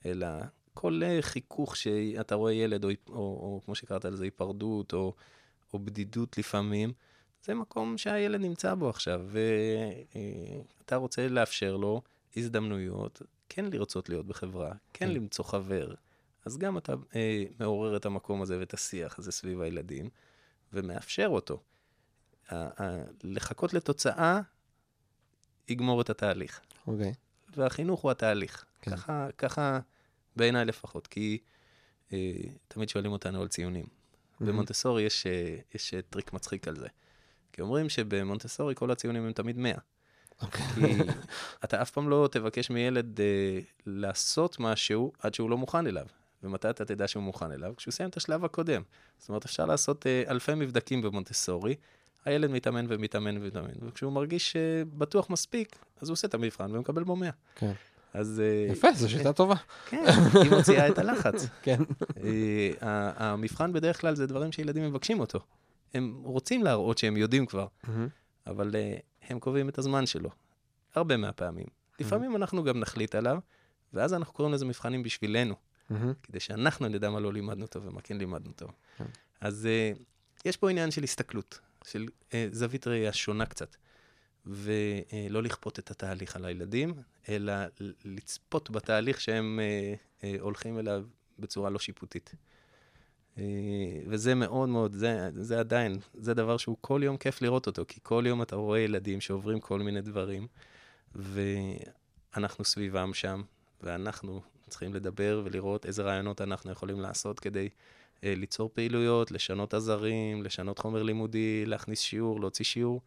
אלא כל אה, חיכוך שאתה רואה ילד, או, או, או כמו שקראת לזה, היפרדות, או, או בדידות לפעמים, זה מקום שהילד נמצא בו עכשיו, ואתה רוצה לאפשר לו הזדמנויות, כן לרצות להיות בחברה, כן כן. למצוא חבר. אז גם אתה אה, מעורר את המקום הזה ואת השיח הזה סביב הילדים, ומאפשר אותו. ה- ה- לחכות לתוצאה יגמור את התהליך. אוקיי. והחינוך הוא התהליך. כן. ככה, ככה בעיניי לפחות, כי אה, תמיד שואלים אותנו על ציונים. מהמם. במונטסורי יש, אה, יש אה, טריק מצחיק על זה. כי אומרים שבמונטסורי כל הציונים הם תמיד 100. אוקיי. כי [laughs] אתה אף פעם לא תבקש מילד אה, לעשות משהו עד שהוא לא מוכן אליו. ומתי אתה תדע שהוא מוכן אליו? כשהוא יסיים את השלב הקודם. זאת אומרת, אפשר לעשות אה, אלפי מבדקים במונטסורי, הילד מתאמן ומתאמן ומתאמן, וכשהוא מרגיש אה, בטוח מספיק, אז הוא עושה את המבחן ומקבל בו 100. כן. אז... אה, יפה, זו שיטה טובה. כן, היא מוציאה את הלחץ. [laughs] כן. אה, המבחן בדרך כלל זה דברים שילדים מבקשים אותו. הם רוצים להראות שהם יודעים כבר, אבל אה, הם קובעים את הזמן שלו. הרבה מהפעמים. לפעמים אנחנו גם נחליט עליו, ואז אנחנו קוראים לזה מבחנים בשבילנו, כדי שאנחנו נדע מה לא לימדנו טוב ומה כן לימדנו טוב. כן. אז יש פה עניין של הסתכלות, של זווית ראייה שונה קצת, ולא לכפות את התהליך על הילדים, אלא לצפות בתהליך שהם אה, אה, הולכים אליו בצורה לא שיפוטית. אה, וזה מאוד מאוד, זה, זה עדיין, זה דבר שהוא כל יום כיף לראות אותו, כי כל יום אתה רואה ילדים שעוברים כל מיני דברים, ואנחנו סביבם שם, ואנחנו צריכים לדבר ולראות איזה רעיונות אנחנו יכולים לעשות כדי ליצור פעילויות, לשנות עזרים, לשנות חומר לימודי, להכניס שיעור, להוציא שיעור.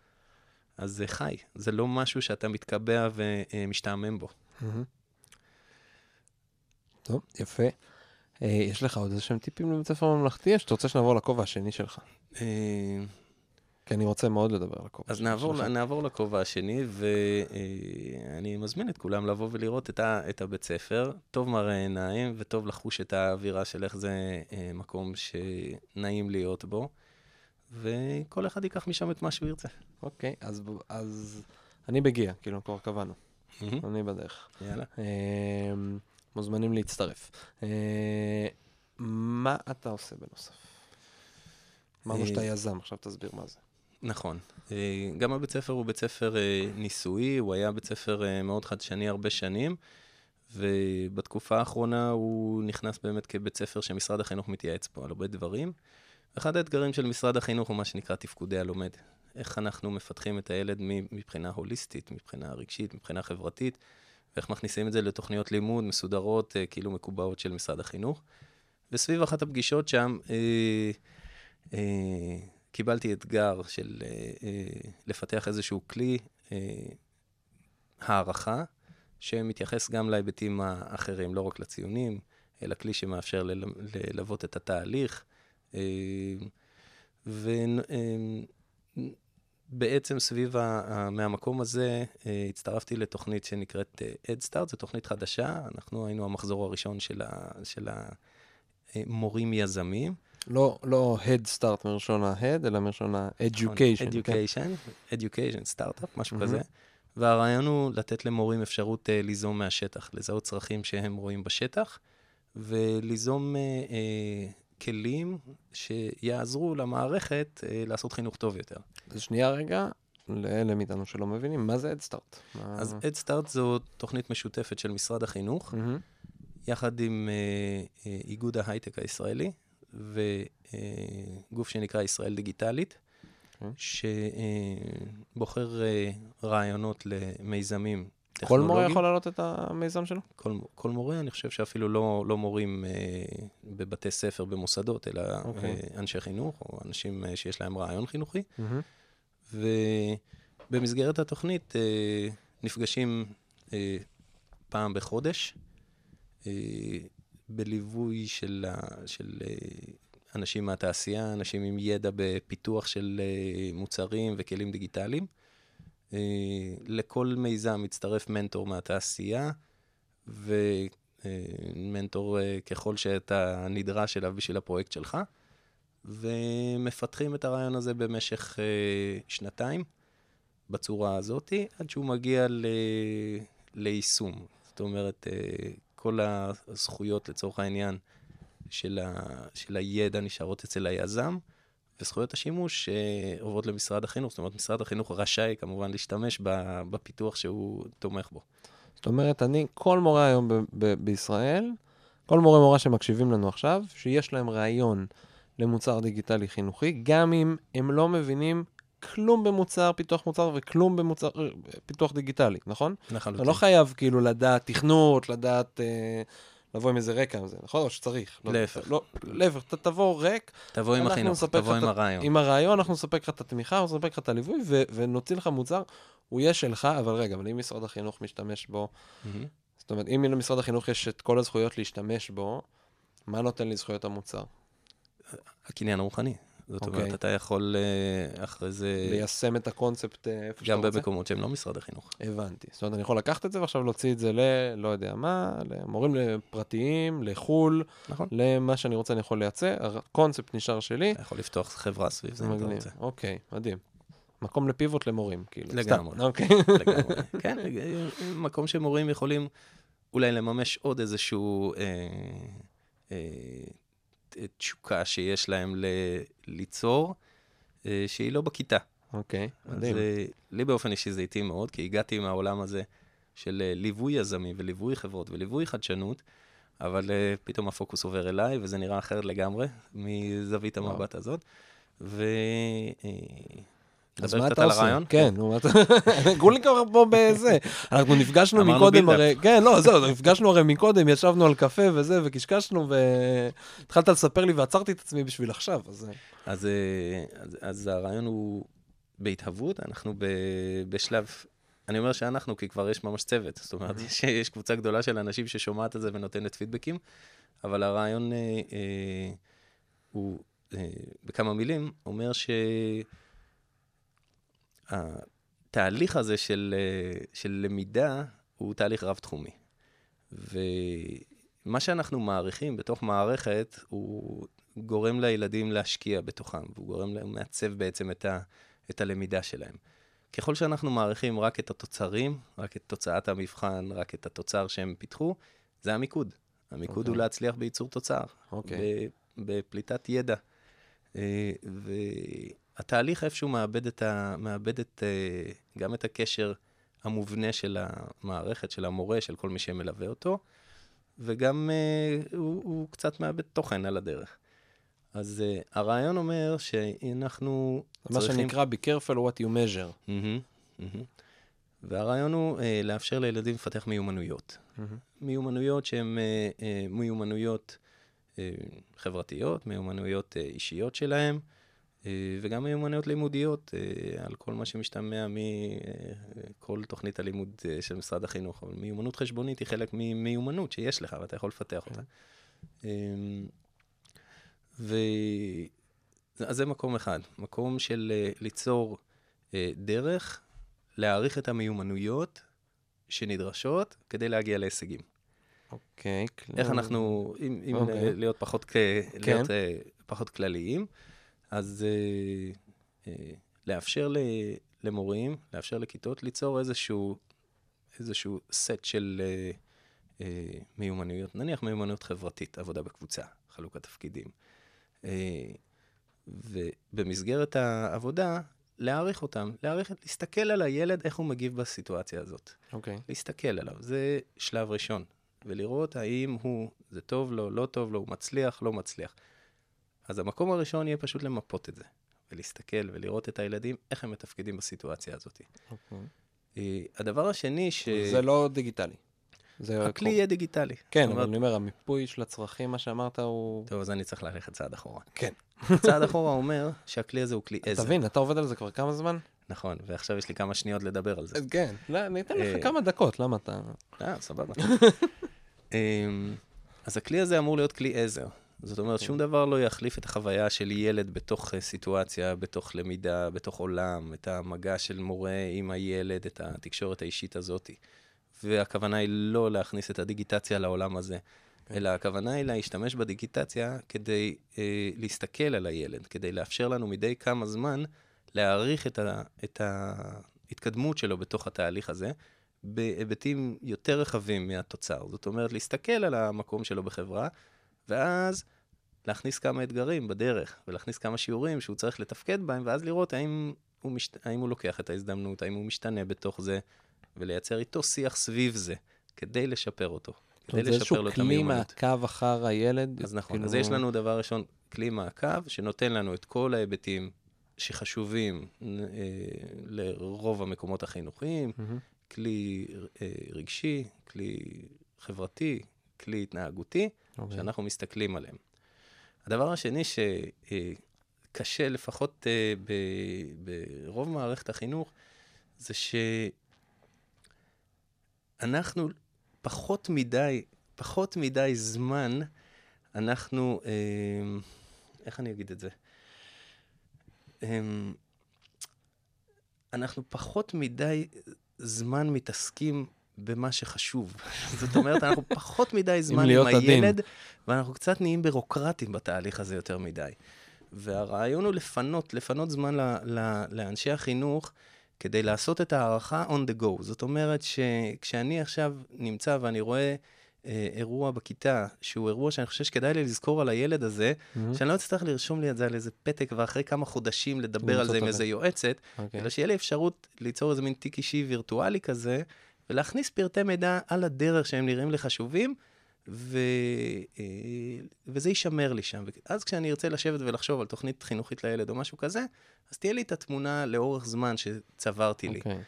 אז זה חי, זה לא משהו שאתה מתקבע ומשתעמם בו. טוב, יפה. אה, יש לך עוד איזה שהם טיפים לבית ספר ממלכתי, או שאתה רוצה שנעבור לכובע השני שלך? אה, כי אני רוצה מאוד לדבר על הכובע אז השני נעבור, שלך. נעבור לכובע השני, ואני מזמין את כולם לבוא ולראות את, ה, את הבית ספר. טוב מראה עיניים, וטוב לחוש את האווירה של איך זה אה, מקום שנעים להיות בו, וכל אחד ייקח משם את מה שהוא ירצה. אוקיי, אז, אז אני בגיע, כאילו, כבר קבענו. אני בדרך. יאללה. אה, מוזמנים להצטרף. אה, מה אתה עושה בנוסף? אמרנו אה, שאתה יזם, עכשיו תסביר מה זה. נכון. אה, גם הבית ספר הוא בית ספר אה, ניסויי, הוא היה בית ספר מאוד חדשני הרבה שנים, ובתקופה האחרונה הוא נכנס באמת כבית ספר שמשרד החינוך מתייעץ פה על הרבה דברים. אחד האתגרים של משרד החינוך הוא מה שנקרא תפקודי הלומד. איך אנחנו מפתחים את הילד מבחינה הוליסטית, מבחינה רגשית, מבחינה חברתית, ואיך מכניסים את זה לתוכניות לימוד מסודרות, אה, כאילו מקובעות של משרד החינוך. וסביב אחת הפגישות שם, אה, אה, קיבלתי אתגר של אה, אה, לפתח איזשהו כלי אה, הערכה, שמתייחס גם להיבטים האחרים, לא רק לציונים, אלא כלי שמאפשר לל- ללוות את התהליך. אה, ובעצם סביב, ה- ה- מהמקום הזה, אה, הצטרפתי לתוכנית שנקראת אה, Start, זו תוכנית חדשה, אנחנו היינו המחזור הראשון של, ה, של המורים יזמים. לא, לא Head Start מלשון ה-Head, אלא מלשון ה-Education. כן? Education, Education, סטארט-אפ, משהו מהמם. כזה. והרעיון הוא לתת למורים אפשרות uh, ליזום מהשטח, לזהות צרכים שהם רואים בשטח, וליזום uh, uh, כלים שיעזרו למערכת uh, לעשות חינוך טוב יותר. אז שנייה רגע, לאלה מאיתנו שלא מבינים, מה זה Start? מה- אז Start זו תוכנית משותפת של משרד החינוך, מהמם. יחד עם uh, uh, איגוד ההייטק הישראלי, וגוף שנקרא ישראל דיגיטלית, אוקיי. שבוחר אה, רעיונות למיזמים כל. מורה יכול להעלות את המיזם שלו? כל, כל מורה, אני חושב שאפילו לא, לא מורים אה, בבתי ספר, במוסדות, אלא אוקיי. אה, אנשי חינוך, או אנשים אה, שיש להם רעיון חינוכי. מהמם. ובמסגרת התוכנית אה, נפגשים אה, פעם בחודש, אה, בליווי של, ה- של אה, אנשים מהתעשייה, אנשים עם ידע בפיתוח של אה, מוצרים וכלים דיגיטליים. אה, לכל מיזם מצטרף מנטור מהתעשייה, ומנטור אה, ככל שאתה נדרש אליו בשביל הפרויקט שלך, ומפתחים את הרעיון הזה במשך אה, שנתיים, בצורה הזאתי, עד שהוא מגיע ל... ליישום. זאת אומרת, אה, כל הזכויות לצורך העניין של, ה... של הידע נשארות אצל היזם, וזכויות השימוש אה, עוברות למשרד החינוך. זאת אומרת, משרד החינוך רשאי כמובן להשתמש בפיתוח שהוא תומך בו. זאת אומרת, אני, כל מורה היום ב- ב- בישראל, כל מורה מורה שמקשיבים לנו עכשיו, שיש להם רעיון למוצר דיגיטלי חינוכי, גם אם הם לא מבינים כלום במוצר, פיתוח מוצר וכלום במוצר אה, פיתוח דיגיטלי, נכון? אתה לחלוטין. לא חייב כאילו לדעת תכנות, לדעת, אה, לבוא עם איזה רקע על זה, נכון? או שצריך. לא, להפך. לא, להפך, ת, תבוא ריק, תבוא עם החינוך, תבוא עם הרעיון. עם הרעיון, אנחנו נספק לך את התמיכה, אנחנו נספק לך את הליווי, ו- ונוציא לך מוצר, הוא יהיה שלך, אבל רגע, אבל אם משרד החינוך משתמש בו. זאת אומרת, אם למשרד החינוך יש את כל הזכויות להשתמש בו, מה נותן לי זכויות המוצר? הקניין הרוחני. זאת אוקיי. אומרת, אתה יכול אה, אחרי זה, ליישם את הקונספט אה, איפה שאתה גם רוצה? במקומות שהם לא משרד החינוך. הבנתי. זאת אומרת, אני יכול לקחת את זה ועכשיו להוציא את זה ל... לא יודע מה, למורים פרטיים, לחו"ל, נכון. למה שאני רוצה אני יכול לייצא, הקונספט נשאר שלי. אתה יכול לפתוח חברה סביב זה אם אתה. רוצה. אוקיי, מדהים. מקום לפיבוט למורים, כאילו. לגמרי. סתם, אוקיי. לגמרי. כן, מקום שמורים יכולים אולי לממש עוד איזשהו אה, אה, תשוקה שיש להם ל- ליצור, אה, שהיא לא בכיתה. אוקיי, אז מדהים. אה, לי באופן אישי זה התאים מאוד, כי הגעתי מהעולם הזה של אה, ליווי יזמי וליווי חברות וליווי חדשנות, אבל אה, פתאום הפוקוס עובר אליי, וזה נראה אחרת לגמרי מזווית. המבט הזאת. ו... אז מה אתה עושה? כן, נו, מה אתה... [laughs] כולי כבר פה בזה. אנחנו נפגשנו מקודם. הרי... כן, לא, זהו, נפגשנו הרי מקודם, ישבנו על קפה וזה, וקשקשנו, והתחלת לספר לי ועצרתי את עצמי בשביל עכשיו, אז... אז, אה, הרעיון הוא בהתהוות, אנחנו בשלב, אני אומר שאנחנו, כי כבר יש ממש צוות, זאת אומרת, יש, קבוצה גדולה של אנשים ששומעת את זה ונותנת פידבקים, אבל הרעיון אה, אה, הוא, בכמה מילים, אומר שהתהליך הזה של, אה, של למידה הוא תהליך רב-תחומי. ומה שאנחנו מעריכים בתוך מערכת, הוא גורם לילדים להשקיע בתוכם, והוא גורם להם, מעצב בעצם את, ה, את הלמידה שלהם. ככל שאנחנו מעריכים רק את התוצרים, רק את תוצאת המבחן, רק את התוצר שהם פיתחו, זה המיקוד. המיקוד אוקיי. הוא להצליח בייצור תוצר, אוקיי. ב- בפליטת ידע. אה, והתהליך איפשהו מאבד, את ה, מאבד את, אה, גם את הקשר המובנה של המערכת, של המורה, של כל מי שמלווה אותו, וגם אה, הוא, הוא קצת מאבד תוכן על הדרך. אז uh, הרעיון אומר שאנחנו זה מה צריכים... שנקרא be careful what you measure. מהמם, מהמם. והרעיון הוא uh, לאפשר לילדים לפתח מיומנויות. מיומנויות שהן uh, uh, מיומנויות uh, חברתיות, מיומנויות uh, אישיות שלהם, uh, וגם מיומנויות לימודיות uh, על כל מה שמשתמע מכל תוכנית הלימוד של משרד החינוך. אבל מיומנות חשבונית היא חלק ממיומנות שיש לך ואתה יכול לפתח אותה. Um, ו... אז זה מקום אחד, מקום של ליצור דרך להעריך את המיומנויות שנדרשות כדי להגיע להישגים. אוקיי. איך אנחנו, אם, אם אוקיי. okay. להיות, פחות, כ... להיות פחות כלליים, אז uh, uh, לאפשר ל... למורים, לאפשר לכיתות ליצור איזשהו, איזשהו סט של uh, uh, מיומנויות, נניח מיומנויות חברתית, עבודה בקבוצה, חלוקת תפקידים. Uh, ובמסגרת העבודה, להעריך אותם, להעריך, להסתכל על הילד, איך הוא מגיב בסיטואציה הזאת. אוקיי. להסתכל עליו, זה שלב ראשון. ולראות האם הוא, זה טוב לו, לא טוב לו, הוא מצליח, לא מצליח. אז המקום הראשון יהיה פשוט למפות את זה, ולהסתכל ולראות את הילדים, איך הם מתפקדים בסיטואציה הזאת. אוקיי. אה, הדבר השני, ש... זה לא דיגיטלי. זה הכלי יהיה דיגיטלי. כן, אבל אני אומר, המיפוי של הצרכים, מה שאמרת, הוא... טוב, אז אני צריך ללכת צעד אחורה. כן. [laughs] צעד אחורה אומר שהכלי הזה הוא כלי עזר. תבין, אתה עובד על זה כבר כמה זמן? נכון, ועכשיו יש לי כמה שניות לדבר על זה. כן. לא, אני אתן אה. לך כמה דקות, למה אתה... אה, סבבה. [laughs] אמ, אז הכלי הזה אמור להיות כלי עזר. זאת אומרת, שום דבר לא יחליף את החוויה של ילד בתוך אה, סיטואציה, בתוך למידה, בתוך עולם, את המגע של מורה עם הילד, את התקשורת האישית הזאת. והכוונה היא לא להכניס את הדיגיטציה לעולם הזה, אלא הכוונה היא להשתמש בדיגיטציה כדי אה, להסתכל על הילד, כדי לאפשר לנו מדי כמה זמן להעריך את, ה, את ההתקדמות שלו בתוך התהליך הזה, בהיבטים יותר רחבים מהתוצר. זאת אומרת, להסתכל על המקום שלו בחברה, ואז להכניס כמה אתגרים בדרך, ולהכניס כמה שיעורים שהוא צריך לתפקד בהם, ואז לראות האם הוא, משת... האם הוא לוקח את ההזדמנות, האם הוא משתנה בתוך זה, ולייצר איתו שיח סביב זה, כדי לשפר אותו, כדי זה איזשהו לשפר לו את כלי המיומנות. מעקב אחר הילד. אז נכון, כאילו- אז יש לנו דבר ראשון, כלי מעקב, שנותן לנו את כל ההיבטים שחשובים אה, לרוב המקומות החינוכיים, מהמם. כלי אה, רגשי, כלי חברתי, כלי התנהגותי, אוקיי. שאנחנו מסתכלים עליהם. הדבר השני שקשה, לפחות אה, ברוב מערכת החינוך, זה שאנחנו פחות מדי, פחות מדי זמן אנחנו, אה, איך אני אגיד את זה? אה, אנחנו פחות מדי זמן מתעסקים במה שחשוב. [laughs] זאת אומרת, אנחנו פחות מדי זמן עם עדין. הילד, ואנחנו קצת נהיים בירוקרטיים בתהליך הזה יותר מדי. והרעיון הוא לפנות, לפנות זמן ל, ל, לאנשי החינוך כדי לעשות את ההערכה on the go. זאת אומרת שכשאני עכשיו נמצא ואני רואה אה, אירוע בכיתה, שהוא אירוע שאני חושב שכדאי לי לזכור על הילד הזה, מהמם. שאני לא אצטרך לרשום לי את זה על איזה פתק, ואחרי כמה חודשים לדבר על זה עם איזה יועצת, אוקיי. אלא שיהיה לי אפשרות ליצור איזה מין תיק אישי וירטואלי כזה, ולהכניס פרטי מידע על הדרך שהם נראים לי חשובים, ו... אה, וזה יישמר לי שם. אז כשאני ארצה לשבת ולחשוב על תוכנית חינוכית לילד או משהו כזה, אז תהיה לי את התמונה לאורך זמן שצברתי לי. אוקיי.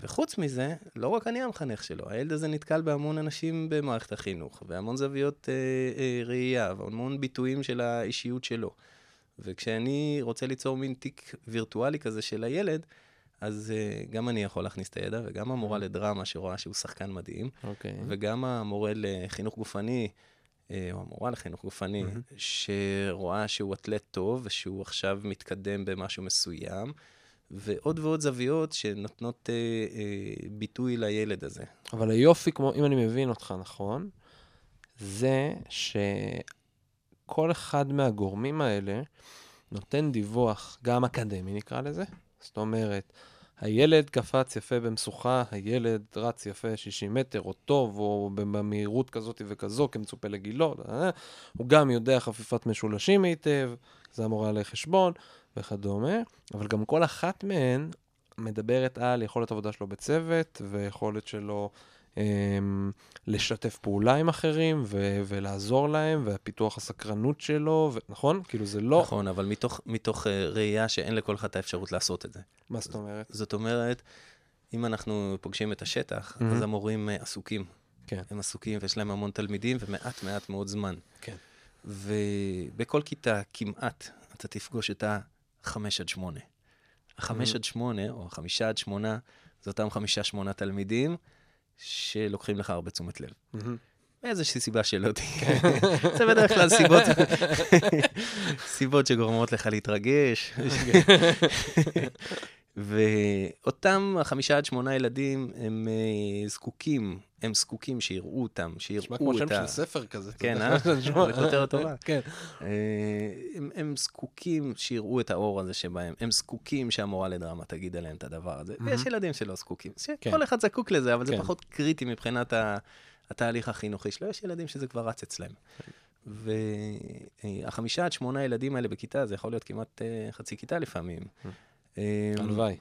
וחוץ מזה, לא רק אני המחנך שלו, הילד הזה נתקל בהמון אנשים במערכת החינוך, והמון זוויות אה, אה, ראייה, והמון ביטויים של האישיות שלו. וכשאני רוצה ליצור מין תיק וירטואלי כזה של הילד, אז אה, גם אני יכול להכניס את הידע, וגם המורה לדרמה שרואה שהוא שחקן מדהים, אוקיי. וגם המורה לחינוך גופני, אה, או המורה לחינוך גופני, שרואה שהוא אתלט טוב, ושהוא עכשיו מתקדם במשהו מסוים, ועוד ועוד זוויות שנותנות אה, אה, ביטוי לילד הזה. אבל היופי, כמו, אם אני מבין אותך נכון, זה שכל אחד מהגורמים האלה נותן דיווח, גם אקדמי נקרא לזה. זאת אומרת, הילד קפץ יפה במשוכה, הילד רץ יפה 60 מטר, או טוב, או במהירות כזאת וכזו, כמצופה לגילו, אה, הוא גם יודע חפיפת משולשים היטב, זה המורה לחשבון וכדומה, אבל גם כל אחת מהן מדברת על יכולת עבודה שלו בצוות, ויכולת שלו אמ, לשתף פעולה עם אחרים, ו- ולעזור להם, ופיתוח הסקרנות שלו, ו- נכון? כאילו זה לא... נכון, אבל מתוך, מתוך אה, ראייה שאין לכל אחד את האפשרות לעשות את זה. מה זאת אומרת? זאת אומרת, אם אנחנו פוגשים את השטח, מהמם. אז המורים אה, עסוקים. כן. הם עסוקים ויש להם המון תלמידים ומעט מעט מאוד זמן. כן. ובכל כיתה כמעט אתה תפגוש את החמש עד שמונה. החמש Mhm. עד שמונה, או החמישה עד שמונה, זה אותם חמישה שמונה תלמידים שלוקחים לך הרבה תשומת לב. מאיזושהי סיבה שלא תהיה. [laughs] זה בדרך כלל סיבות, [laughs] סיבות שגורמות לך להתרגש. [laughs] ואותם החמישה עד שמונה ילדים, הם אה, זקוקים, הם זקוקים שיראו אותם, נשמע שיראו כמו את שם ה... של ספר כזה. כן, אה? [laughs] זה נשמע- זה כותרת טובה. [laughs] כן. אה, הם, זקוקים שיראו את האור הזה שבהם, הם זקוקים שהמורה לדרמה תגיד עליהם את הדבר הזה. ויש ילדים שלא זקוקים, כן. שכל אחד זקוק לזה, אבל זה כן. פחות קריטי מבחינת התהליך החינוכי שלו. יש ילדים שזה כבר רץ אצלם. והחמישה עד שמונה ילדים האלה בכיתה, זה יכול להיות כמעט אה, חצי כיתה לפעמים. אה, הלוואי.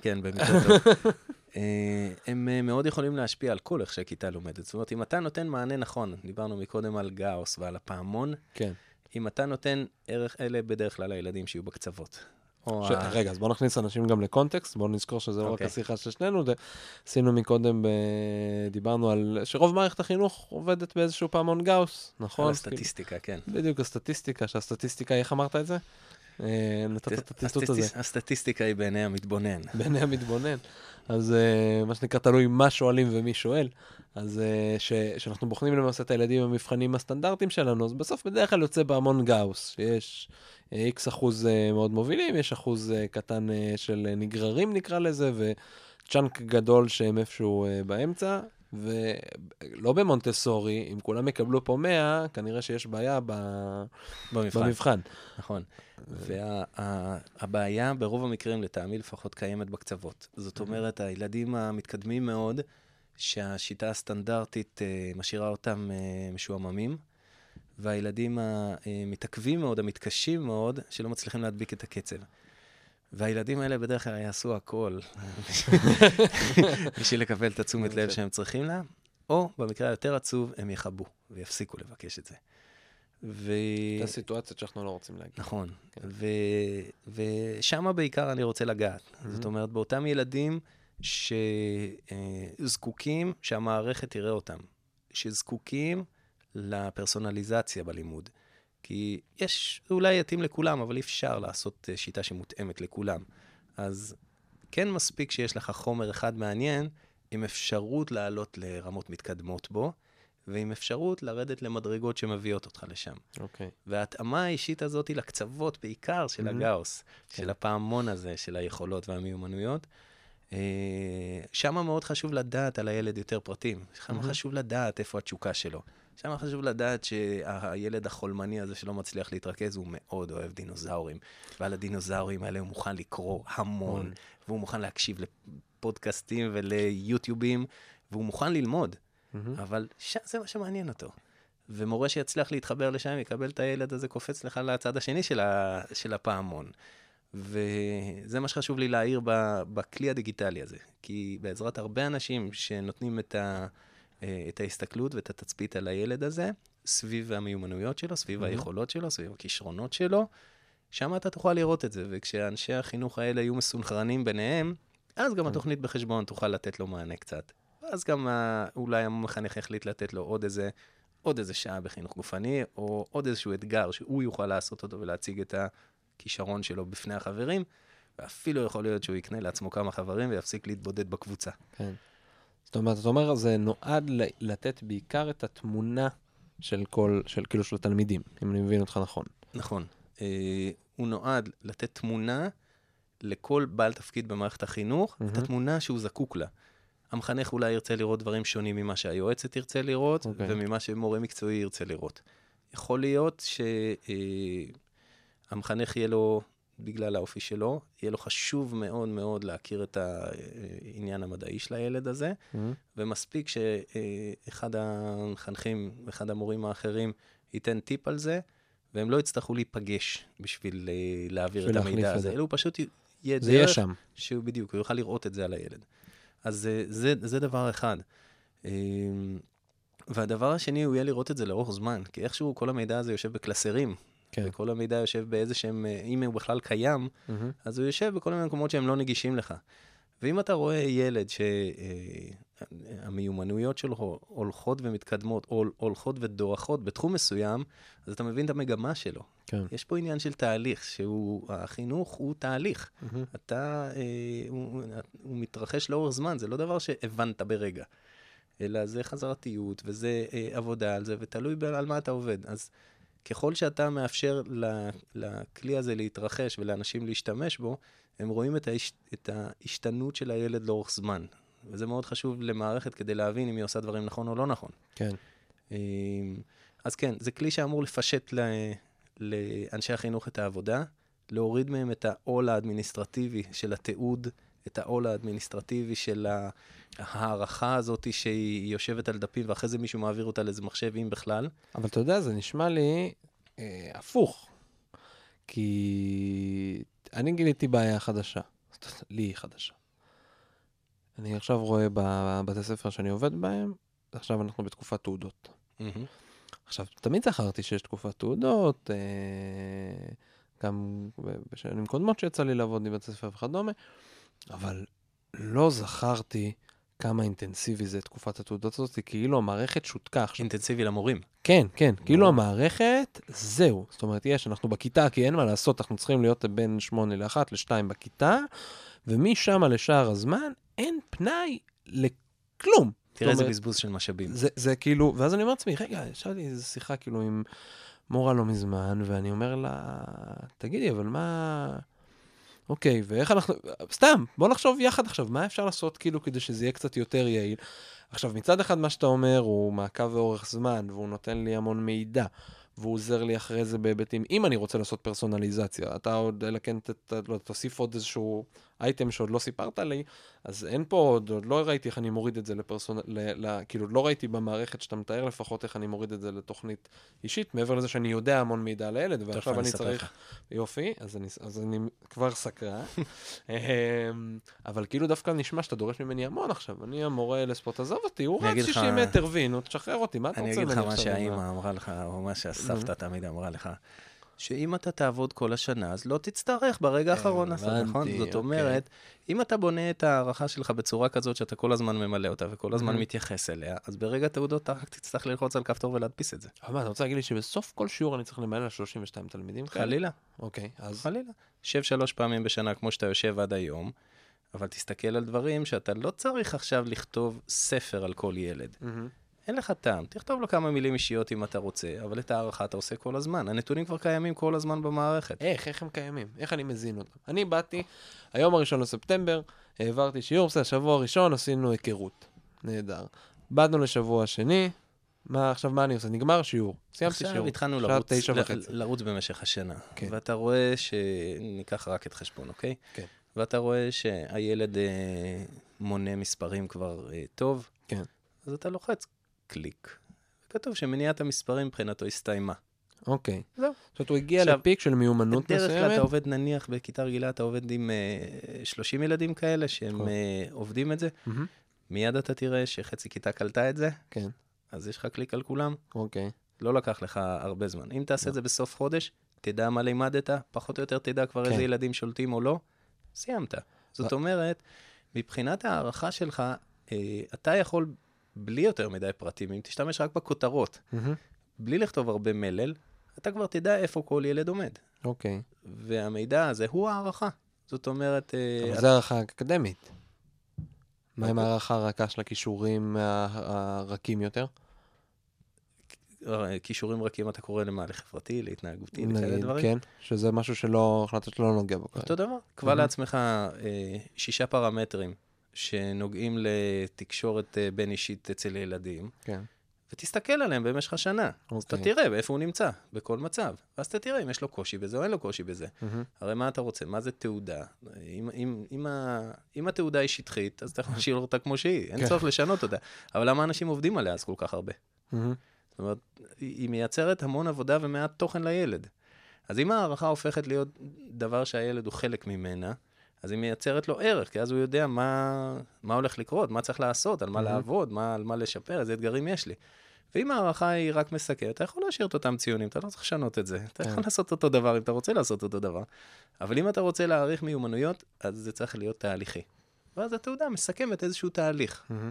כן, במקרה טוב. [laughs] אה, הם אה, מאוד יכולים להשפיע על כל איך שהכיתה לומדת. זאת אומרת, אם אתה נותן מענה נכון, דיברנו מקודם על גאוס ועל הפעמון, כן. אם אתה נותן ערך, אלה בדרך כלל הילדים שיהיו בקצוות. ש... ה- רגע, אז בואו נכניס אנשים גם לקונטקסט, בואו נזכור שזה לא רק אוקיי. השיחה של שנינו, עשינו מקודם, ב... דיברנו על שרוב מערכת החינוך עובדת באיזשהו פעמון גאוס, נכון? על הסטטיסטיקה, כן. כאילו, בדיוק הסטטיסטיקה, שהסטטיסטיקה, איך אמרת את זה? אה, נתת את הציטוט הזה. הסטטיס- הסטטיסטיקה היא בעיני המתבונן. [laughs] בעיני המתבונן. אז אה, מה שנקרא, תלוי מה שואלים ומי שואל. אז אה, ש, שאנחנו בוחנים למעשה את הילדים במבחנים הסטנדרטיים שלנו, אז בסוף בדרך כלל יוצא פעמון גאוס, שיש איקס אחוז מאוד מובילים, יש אחוז קטן של נגררים נקרא לזה, וצ'אנק גדול שהם איפשהו באמצע. ולא במונטסורי, אם כולם יקבלו פה 100, כנראה שיש בעיה ב... במבחן. במבחן. נכון. והבעיה ברוב המקרים, לטעמי לפחות, קיימת בקצוות. זאת אומרת, הילדים המתקדמים מאוד, שהשיטה הסטנדרטית אה, משאירה אותם אה, משועממים, והילדים המתעכבים מאוד, המתקשים מאוד, שלא מצליחים להדביק את הקצב. והילדים האלה בדרך כלל יעשו הכל [laughs] בשביל לקבל את התשומת לב שהם צריכים לה, או במקרה היותר עצוב, הם יכבו ויפסיקו לבקש את זה. ו... זה סיטואציות שאנחנו לא רוצים להגיד. נכון. כן. ו... ושם בעיקר אני רוצה לגעת. Mm-hmm. זאת אומרת, באותם ילדים שזקוקים שהמערכת תראה אותם, שזקוקים לפרסונליזציה בלימוד. כי יש, זה אולי יתאים לכולם, אבל אי אפשר לעשות אה, שיטה שמותאמת לכולם. אז כן מספיק שיש לך חומר אחד מעניין, עם אפשרות לעלות לרמות מתקדמות בו, ועם אפשרות לרדת למדרגות שמביאות אותך לשם. אוקיי. וההתאמה האישית הזאת היא לקצוות בעיקר של מהמם. הגאוס, כן. של הפעמון הזה, של היכולות והמיומנויות. שם מאוד חשוב לדעת על הילד יותר פרטים. שם מהמם. חשוב לדעת איפה התשוקה שלו. שם חשוב לדעת שהילד החולמני הזה שלא מצליח להתרכז, הוא מאוד אוהב דינוזאורים. ועל הדינוזאורים האלה הוא מוכן לקרוא המון. והוא מוכן להקשיב לפודקאסטים וליוטיובים, והוא מוכן ללמוד. אבל ש... זה מה שמעניין אותו. ומורה שיצליח להתחבר לשם, יקבל את הילד הזה קופץ לך לצד השני של, ה... של הפעמון. וזה מה שחשוב לי להעיר. בכלי הדיגיטלי הזה. כי בעזרת הרבה אנשים שנותנים את, ה... אה, את ההסתכלות ואת התצפית על הילד הזה, סביב המיומנויות שלו, סביב מהמם. היכולות שלו, סביב הכישרונות שלו, שם אתה תוכל לראות את זה. וכשאנשי החינוך האלה יהיו מסונכרנים ביניהם, אז גם כן. התוכנית בחשבון תוכל לתת לו מענה קצת. ואז גם. אולי המחנך יחליט לתת לו עוד איזה, עוד איזה שעה בחינוך גופני, או עוד איזשהו אתגר שהוא יוכל לעשות אותו ולהציג את הכישרון שלו בפני החברים, ואפילו יכול להיות שהוא יקנה לעצמו כמה חברים ויפסיק להתבודד בקבוצה. כן. זאת אומרת, אתה אומר, זה נועד לתת בעיקר את התמונה של כל, של כאילו של התלמידים, אם אני מבין אותך נכון. נכון. אה, הוא נועד לתת תמונה לכל בעל תפקיד במערכת החינוך, את מהמם. התמונה שהוא זקוק לה. המחנך אולי ירצה לראות דברים שונים ממה שהיועצת תרצה לראות, אוקיי. וממה שמורה מקצועי ירצה לראות. יכול להיות שהמחנך יהיה לו, בגלל האופי שלו, יהיה לו חשוב מאוד מאוד להכיר את המדעי של הילד הזה, מהמם. ומספיק שאחד המחנכים, אחד המורים האחרים, ייתן טיפ על זה, והם לא יצטרכו להיפגש בשביל אה, להעביר את המידע הזה, זה. אלא הוא פשוט יהיה זה יהיה שם. שהוא בדיוק, הוא יוכל לראות את זה על הילד. אז אה, זה, זה דבר אחד. אה, והדבר השני, הוא יהיה לראות את זה לאורך זמן, כי איכשהו כל המידע הזה יושב בקלסרים, כן. וכל המידע יושב באיזה שהם, אם הוא בכלל קיים, מהמם. אז הוא יושב בכל מיני מקומות שהם לא נגישים לך. ואם אתה רואה ילד שהמיומנויות שלו הולכות ומתקדמות, או הולכות ודועכות בתחום מסוים, אז אתה מבין את המגמה שלו. כן. יש פה עניין של תהליך, שהוא, החינוך הוא תהליך. מהמם. אתה, אה, הוא, הוא מתרחש לאורך זמן, זה לא דבר שהבנת ברגע, אלא זה חזרתיות, וזה אה, עבודה על זה, ותלוי על מה אתה עובד. אז ככל שאתה מאפשר לכלי הזה להתרחש ולאנשים להשתמש בו, הם רואים את, ההש, את ההשתנות של הילד לאורך זמן. וזה מאוד חשוב למערכת כדי להבין אם היא עושה דברים נכון או לא נכון. כן. אה, אז כן, זה כלי שאמור לפשט ל, לאנשי החינוך את העבודה, להוריד מהם את העול האדמיניסטרטיבי של התיעוד, את העול האדמיניסטרטיבי של ההערכה הזאת שהיא יושבת על דפים ואחרי זה מישהו מעביר אותה לאיזה מחשב, אם בכלל. אבל אתה יודע, זה נשמע לי אה, הפוך. כי אני גיליתי בעיה חדשה. לי היא חדשה. אני עכשיו רואה בבתי ספר שאני עובד בהם, עכשיו אנחנו בתקופת תעודות. עכשיו, תמיד זכרתי שיש תקופת תעודות, אה, גם בשנים קודמות שיצא לי לעבוד עם בתי ספר וכדומה, אבל לא זכרתי כמה אינטנסיבי זה תקופת התעודות הזאת, כאילו המערכת שותקה עכשיו. אינטנסיבי למורים. כן, כן, כאילו ברור. המערכת, זהו. זאת אומרת, יש, אנחנו בכיתה, כי אין מה לעשות, אנחנו צריכים להיות בין 8 ל-1 ל-2 בכיתה, ומשם לשאר הזמן, אין פנאי לכלום. תראה איזה בזבוז של משאבים. זה, זה כאילו, ואז אני אומר לעצמי, רגע, ישבתי איזו שיחה כאילו עם מורה לא מזמן, ואני אומר לה, תגידי, אבל מה... אוקיי, ואיך אנחנו... סתם, בוא נחשוב יחד עכשיו, מה אפשר לעשות כאילו כדי שזה יהיה קצת יותר יעיל? עכשיו, מצד אחד מה שאתה אומר הוא מעקב ואורך זמן, והוא נותן לי המון מידע, והוא עוזר לי אחרי זה בהיבטים, אם אני רוצה לעשות פרסונליזציה, אתה עוד, אלא כן ת, ת, לא, תוסיף עוד איזשהו אייטם שעוד לא סיפרת לי, אז אין פה עוד, עוד לא ראיתי איך אני מוריד את זה לפרסונ... ל, ל, כאילו, לא ראיתי במערכת שאתה מתאר לפחות איך אני מוריד את זה לתוכנית אישית, מעבר לזה שאני יודע המון מידע על הילד, ועכשיו אני אני צריך... לך. יופי, אז אני, אז אני כבר סקרן. [laughs] אמ, אבל כאילו דווקא נשמע שאתה דורש ממני המון עכשיו. אני המורה לספורט, עזוב אותי, הוא אני רק אגיד לך- 60 מטר וינו, תשחרר אותי, מה אתה אני רוצה אגיד ממני לך מה עכשיו? שהאימא אמרה לך, או מה שהסבתא. תמיד אמרה לך, שאם אתה תעבוד כל השנה, אז לא תצטרך ברגע האחרון לעשות, נכון? זאת אוקיי. אומרת, אם אתה בונה את ההערכה שלך בצורה כזאת שאתה כל הזמן ממלא אותה וכל הזמן מהמם. מתייחס אליה, אז ברגע תעודות אתה רק תצטרך ללחוץ על כפתור ולהדפיס את זה. אבל מה, אתה רוצה להגיד לי שבסוף כל שיעור אני צריך למלא על 32 תלמידים? חלילה, אוקיי, אז... חלילה. שב שלוש פעמים בשנה כמו שאתה יושב עד היום, אבל תסתכל על דברים שאתה לא צריך עכשיו לכתוב ספר על כל ילד. מהמם. אין לך טעם. תכתוב לו כמה מילים אישיות אם אתה רוצה, אבל את ההערכה אתה עושה כל הזמן. הנתונים כבר קיימים כל הזמן במערכת. איך, איך הם קיימים? איך אני מזין אותם? אני באתי, היום הראשון לספטמבר, העברתי שיעור, בסדר, שבוע ראשון עשינו היכרות. נהדר. באנו לשבוע שני, מה עכשיו, מה אני עושה? נגמר שיעור. סיימתי שיעור. עכשיו התחלנו לרוץ. לרוץ במשך השנה. כן. ואתה רואה ש... ניקח רק את חשבון, אוקיי? כן. ואתה רואה שהילד אה, מונה מספרים כבר אה, טוב, כן. אז אתה לוחץ קליק. כתוב שמניעת המספרים מבחינתו הסתיימה. אוקיי. זהו. זאת אומרת, הוא הגיע עכשיו, לפיק של מיומנות בדרך כלל אתה מסוימת. עובד, נניח, בכיתה רגילה, אתה עובד עם אה, 30 ילדים כאלה שהם. אה, עובדים את זה. מהמם. מיד אתה תראה שחצי כיתה קלטה את זה, כן, אז יש לך קליק על כולם. אוקיי. לא לקח לך הרבה זמן. אם תעשה את זה בסוף חודש, תדע מה לימדת, פחות או יותר תדע כבר כן. איזה ילדים שולטים או לא, סיימת. זאת ו- אומרת, מבחינת ההערכה שלך, אה, אתה יכול, בלי יותר מדי פרטים, אם תשתמש רק בכותרות, מהמם. בלי לכתוב הרבה מלל, אתה כבר תדע איפה כל ילד עומד. אוקיי. והמידע הזה הוא הערכה. זאת אומרת, אה, אבל זה הערכה אקדמית. מה עם הערכה הרכה של הכישורים הרכים יותר? אה, כישורים רכים אתה קורא למה? לחברתי, להתנהגותי, לכאלה דברים? כן, שזה משהו שלא, החלטת שלא נוגע בו. אותו דבר, קבע. לעצמך אה, שישה פרמטרים שנוגעים לתקשורת אה, בין אישית אצל ילדים, כן. ותסתכל עליהם במשך השנה. אז אתה אוקיי. תראה איפה הוא נמצא, בכל מצב. ואז אתה תראה אם יש לו קושי בזה או אין לו קושי בזה. מהמם. הרי מה אתה רוצה? מה זה תעודה? אם, אם, אם, ה, אם התעודה היא שטחית, אז אתה יכול [laughs] להשאיר אותה כמו שהיא, אין כן. צורך לשנות אותה. אבל למה אנשים עובדים עליה אז כל כך הרבה? מהמם. זאת אומרת, היא מייצרת המון עבודה ומעט תוכן לילד. אז אם ההערכה הופכת להיות דבר שהילד הוא חלק ממנה, אז היא מייצרת לו ערך, כי אז הוא יודע מה, מה הולך לקרות, מה צריך לעשות, על מה Mhm. לעבוד, מה, על מה לשפר, איזה אתגרים יש לי. ואם ההערכה היא רק מסכמת, אתה יכול להשאיר את אותם ציונים, אתה לא צריך לשנות את זה. אתה כן. יכול לעשות אותו דבר אם אתה רוצה לעשות אותו דבר. אבל אם אתה רוצה להעריך מיומנויות, אז זה צריך להיות תהליכי. ואז התעודה מסכמת איזשהו תהליך. מהמם.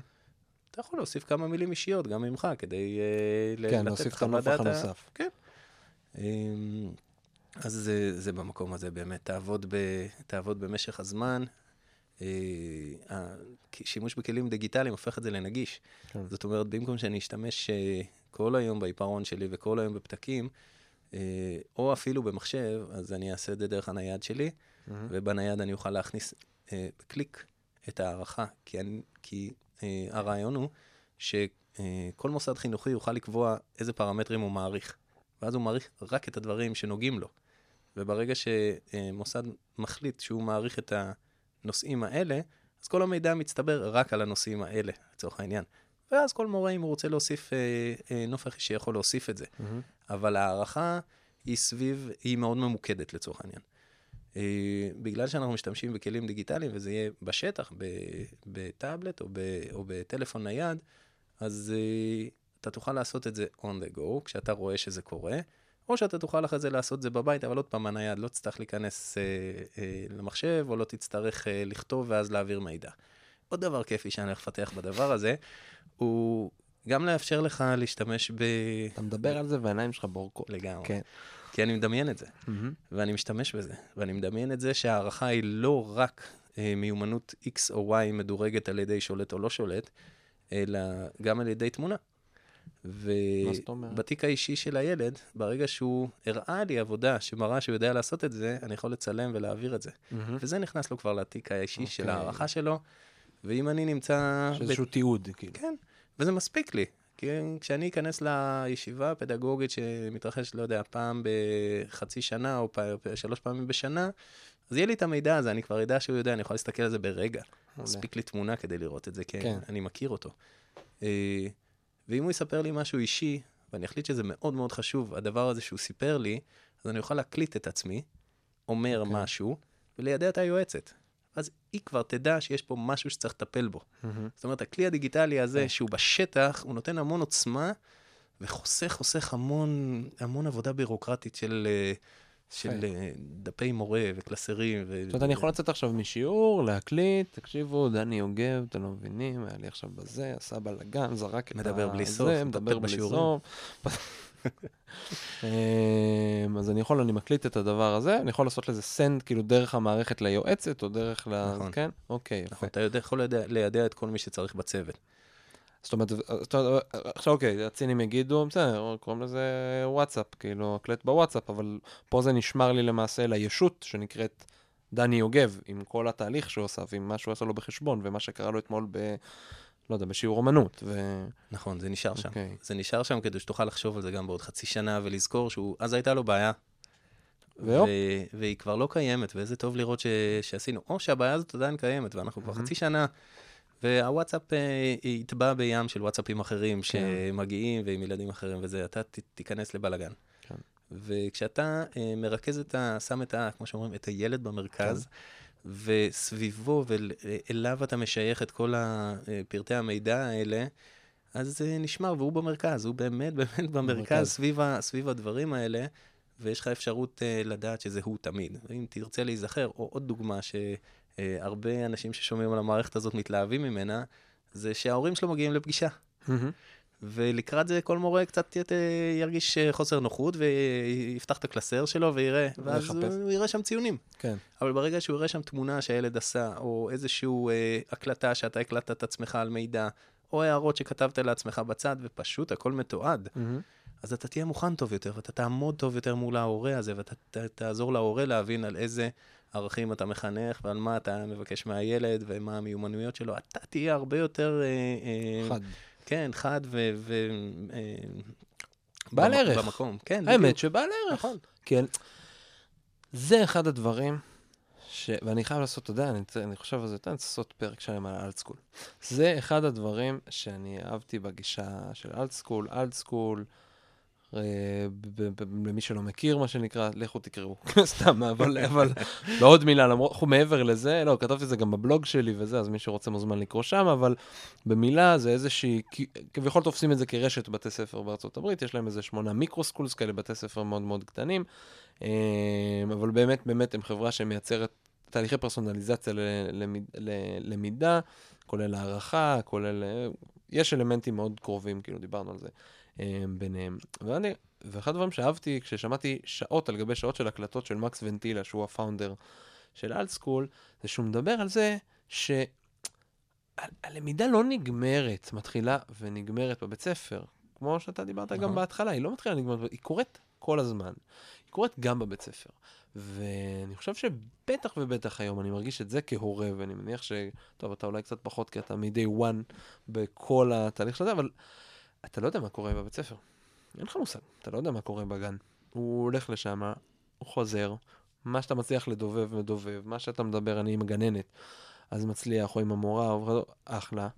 אתה יכול להוסיף כמה מילים אישיות גם ממך, כדי אה, כן, לתת להוסיף את חוות הנופח דעת ה- הנוסף. כן. אז זה, זה במקום הזה באמת, תעבוד, ב, תעבוד במשך הזמן. אה, ה- כי שימוש בכלים דיגיטליים הופך את זה לנגיש. כן. זאת אומרת, במקום שאני אשתמש אה, כל היום בעיפרון שלי וכל היום בפתקים, אה, או אפילו במחשב, אז אני אעשה את זה דרך הנייד שלי, מהמם. ובנייד אני אוכל להכניס אה, בקליק את ההערכה, כי, אני, כי אה, הרעיון הוא שכל מוסד חינוכי יוכל לקבוע איזה פרמטרים הוא מעריך, ואז הוא מעריך רק את הדברים שנוגעים לו. וברגע שמוסד מחליט שהוא מעריך את הנושאים האלה, אז כל המידע מצטבר רק על הנושאים האלה, לצורך העניין. ואז כל מורה, אם הוא רוצה להוסיף אה, אה, נופח אישי, יכול להוסיף את זה. מהמם. אבל ההערכה היא סביב, היא מאוד ממוקדת לצורך העניין. אה, בגלל שאנחנו משתמשים בכלים דיגיטליים, וזה יהיה בשטח, ב- בטאבלט או, ב- או בטלפון נייד, אז אה, אתה תוכל לעשות את זה on the go, כשאתה רואה שזה קורה, או שאתה תוכל אחרי זה לעשות זה בבית, אבל עוד פעם, הנייד לא תצטרך להיכנס אה, אה, למחשב, או לא תצטרך אה, לכתוב ואז להעביר מידע. עוד דבר כיפי שאני הולך לפתח בדבר הזה, הוא גם לאפשר לך להשתמש ב... אתה מדבר על זה והעיניים שלך בורקות. לגמרי. כן. כי אני מדמיין את זה, מהמם. ואני משתמש בזה. ואני מדמיין את זה שההערכה היא לא רק אה, מיומנות X או Y מדורגת על ידי שולט או לא שולט, אלא גם על ידי תמונה. ובתיק האישי של הילד, ברגע שהוא הראה לי עבודה שמראה שהוא יודע לעשות את זה, אני יכול לצלם ולהעביר את זה. מהמם. וזה נכנס לו כבר לתיק האישי של אוקיי. ההערכה שלו, ואם אני נמצא... יש איזשהו תיעוד, כאילו. כן, וזה מספיק לי. כי כשאני אכנס לישיבה הפדגוגית שמתרחשת, לא יודע, פעם בחצי שנה או פ... שלוש פעמים בשנה, אז יהיה לי את המידע הזה, אני כבר אדע שהוא יודע, אני יכול להסתכל על זה ברגע. מספיק לי תמונה כדי לראות את זה, כי כן. אני מכיר אותו. ואם הוא יספר לי משהו אישי, ואני אחליט שזה מאוד מאוד חשוב, הדבר הזה שהוא סיפר לי, אז אני אוכל להקליט את עצמי, אומר אוקיי. משהו, וליידע את היועצת. אז היא כבר תדע שיש פה משהו שצריך לטפל בו. מהמם. זאת אומרת, הכלי הדיגיטלי הזה, כן. שהוא בשטח, הוא נותן המון עוצמה, וחוסך, חוסך המון, המון עבודה בירוקרטית של, אה, של יפה. אה, דפי מורה וקלסרים. זאת אומרת, אני יכול לצאת עכשיו משיעור, להקליט, תקשיבו, דני יוגב, אתם לא מבינים, היה לי עכשיו בזה, עשה בלאגן, זרק את מדבר בלי סוף, מדבר בלי. סוף. אמ, אז אני יכול, אני מקליט את הדבר הזה, אני יכול לעשות לזה send כאילו דרך המערכת ליועצת, או דרך ל... נכון. כן? אוקיי, יפה. נכון, אתה יכול ליידע את כל מי שצריך בצוות. זאת אומרת, זאת אומרת, עכשיו אוקיי, הצינים יגידו, בסדר, קוראים לזה וואטסאפ, כאילו, הקלט בוואטסאפ, אבל פה זה נשמר לי למעשה לישות שנקראת דני יוגב, עם כל התהליך שהוא עשה, ועם מה שהוא עשה לו בחשבון, ומה שקרה לו אתמול ב... לא יודע, בשיעור אמנות. ו... נכון, זה נשאר שם. אוקיי. זה נשאר שם כדי שתוכל לחשוב על זה גם בעוד חצי שנה ולזכור שהוא, אז הייתה לו בעיה. ו- והיא כבר לא קיימת, ואיזה טוב לראות ש- שעשינו. או שהבעיה הזאת עדיין קיימת, ואנחנו כבר מהמם. חצי שנה, והוואטסאפ אה, יטבע בים של וואטסאפים אחרים כן. שמגיעים ועם ילדים אחרים וזה, אתה ת- תיכנס לבלאגן. כן. וכשאתה אה, מרכז את ה... שם את ה... כמו שאומרים, את הילד במרכז, כן. וסביבו ואליו אתה משייך את כל אה, פרטי המידע האלה, אז זה נשמר, והוא במרכז, הוא באמת באמת במרכז. במרכז, סביב, ה, סביב הדברים האלה, ויש לך אפשרות uh, לדעת שזה הוא תמיד. ואם תרצה להיזכר, או עוד דוגמה שהרבה אנשים ששומעים על המערכת הזאת מתלהבים ממנה, זה שההורים שלו מגיעים לפגישה. מהמם. ולקראת זה כל מורה קצת ית- ירגיש אה, חוסר נוחות ויפתח את הקלסר שלו ויראה, ואז ויחפש. הוא, יראה שם ציונים. כן. אבל ברגע שהוא יראה שם תמונה שהילד עשה, או איזושהי אה, הקלטה שאתה הקלטת את עצמך על מידע, או הערות שכתבת לעצמך בצד, ופשוט הכל מתועד, מהמם. אז אתה תהיה מוכן טוב יותר, ואתה תעמוד טוב יותר מול ההורה הזה, ואתה ת, תעזור להורה להבין על איזה ערכים אתה מחנך, ועל מה אתה מבקש מהילד, ומה המיומנויות שלו. אתה תהיה הרבה יותר... אה, אה, חד. כן, חד ו... ו אה, בעל במ- ערך. במקום, כן, האמת בדיוק. שבעל ערך. נכון. כן. זה אחד הדברים, ש... ואני חייב לעשות, אתה יודע, אני, אני חושב על זה, אתה צריך לעשות פרק שלם על AltSchool. זה אחד הדברים שאני אהבתי בגישה של AltSchool, AltSchool, למי שלא מכיר, מה שנקרא, לכו תקראו, [laughs] סתם, אבל, אבל לא עוד מילה, למרות, מעבר לזה, לא, כתבתי את זה גם בבלוג שלי וזה, אז מי שרוצה מוזמן לקרוא שם, אבל במילה זה איזושהי, כביכול תופסים את זה כרשת בתי ספר בארצות הברית, יש להם איזה שמונה micro-schools כאלה, בתי ספר מאוד מאוד קטנים, אה, אבל באמת, באמת הם חברה שמייצרת תהליכי פרסונליזציה ללמידה, כולל הערכה, כולל, אה, יש אלמנטים מאוד קרובים, כאילו דיברנו על זה. אה, ביניהם. ואני, ואחד הדברים שאהבתי, כששמעתי שעות על גבי שעות של הקלטות של מקס ונטילה, שהוא הפאונדר של אלט סקול, זה שהוא מדבר על זה ש... ה- הלמידה לא נגמרת, מתחילה ונגמרת בבית ספר. כמו שאתה דיברת גם. בהתחלה, היא לא מתחילה ונגמרת, היא קורית כל הזמן. היא קורית גם בבית ספר. ואני חושב שבטח ובטח היום אני מרגיש את זה כהורה, ואני מניח ש... טוב, אתה אולי קצת פחות, כי אתה מ-day one בכל התהליך של זה, אבל אתה לא יודע מה קורה בבית ספר. אין לך מושג, אתה לא יודע מה קורה בגן. הוא הולך לשם, הוא חוזר, מה שאתה מצליח לדובב, מדובב, מה שאתה מדבר, אני עם הגננת, אז מצליח, או עם המורה, או אחלה.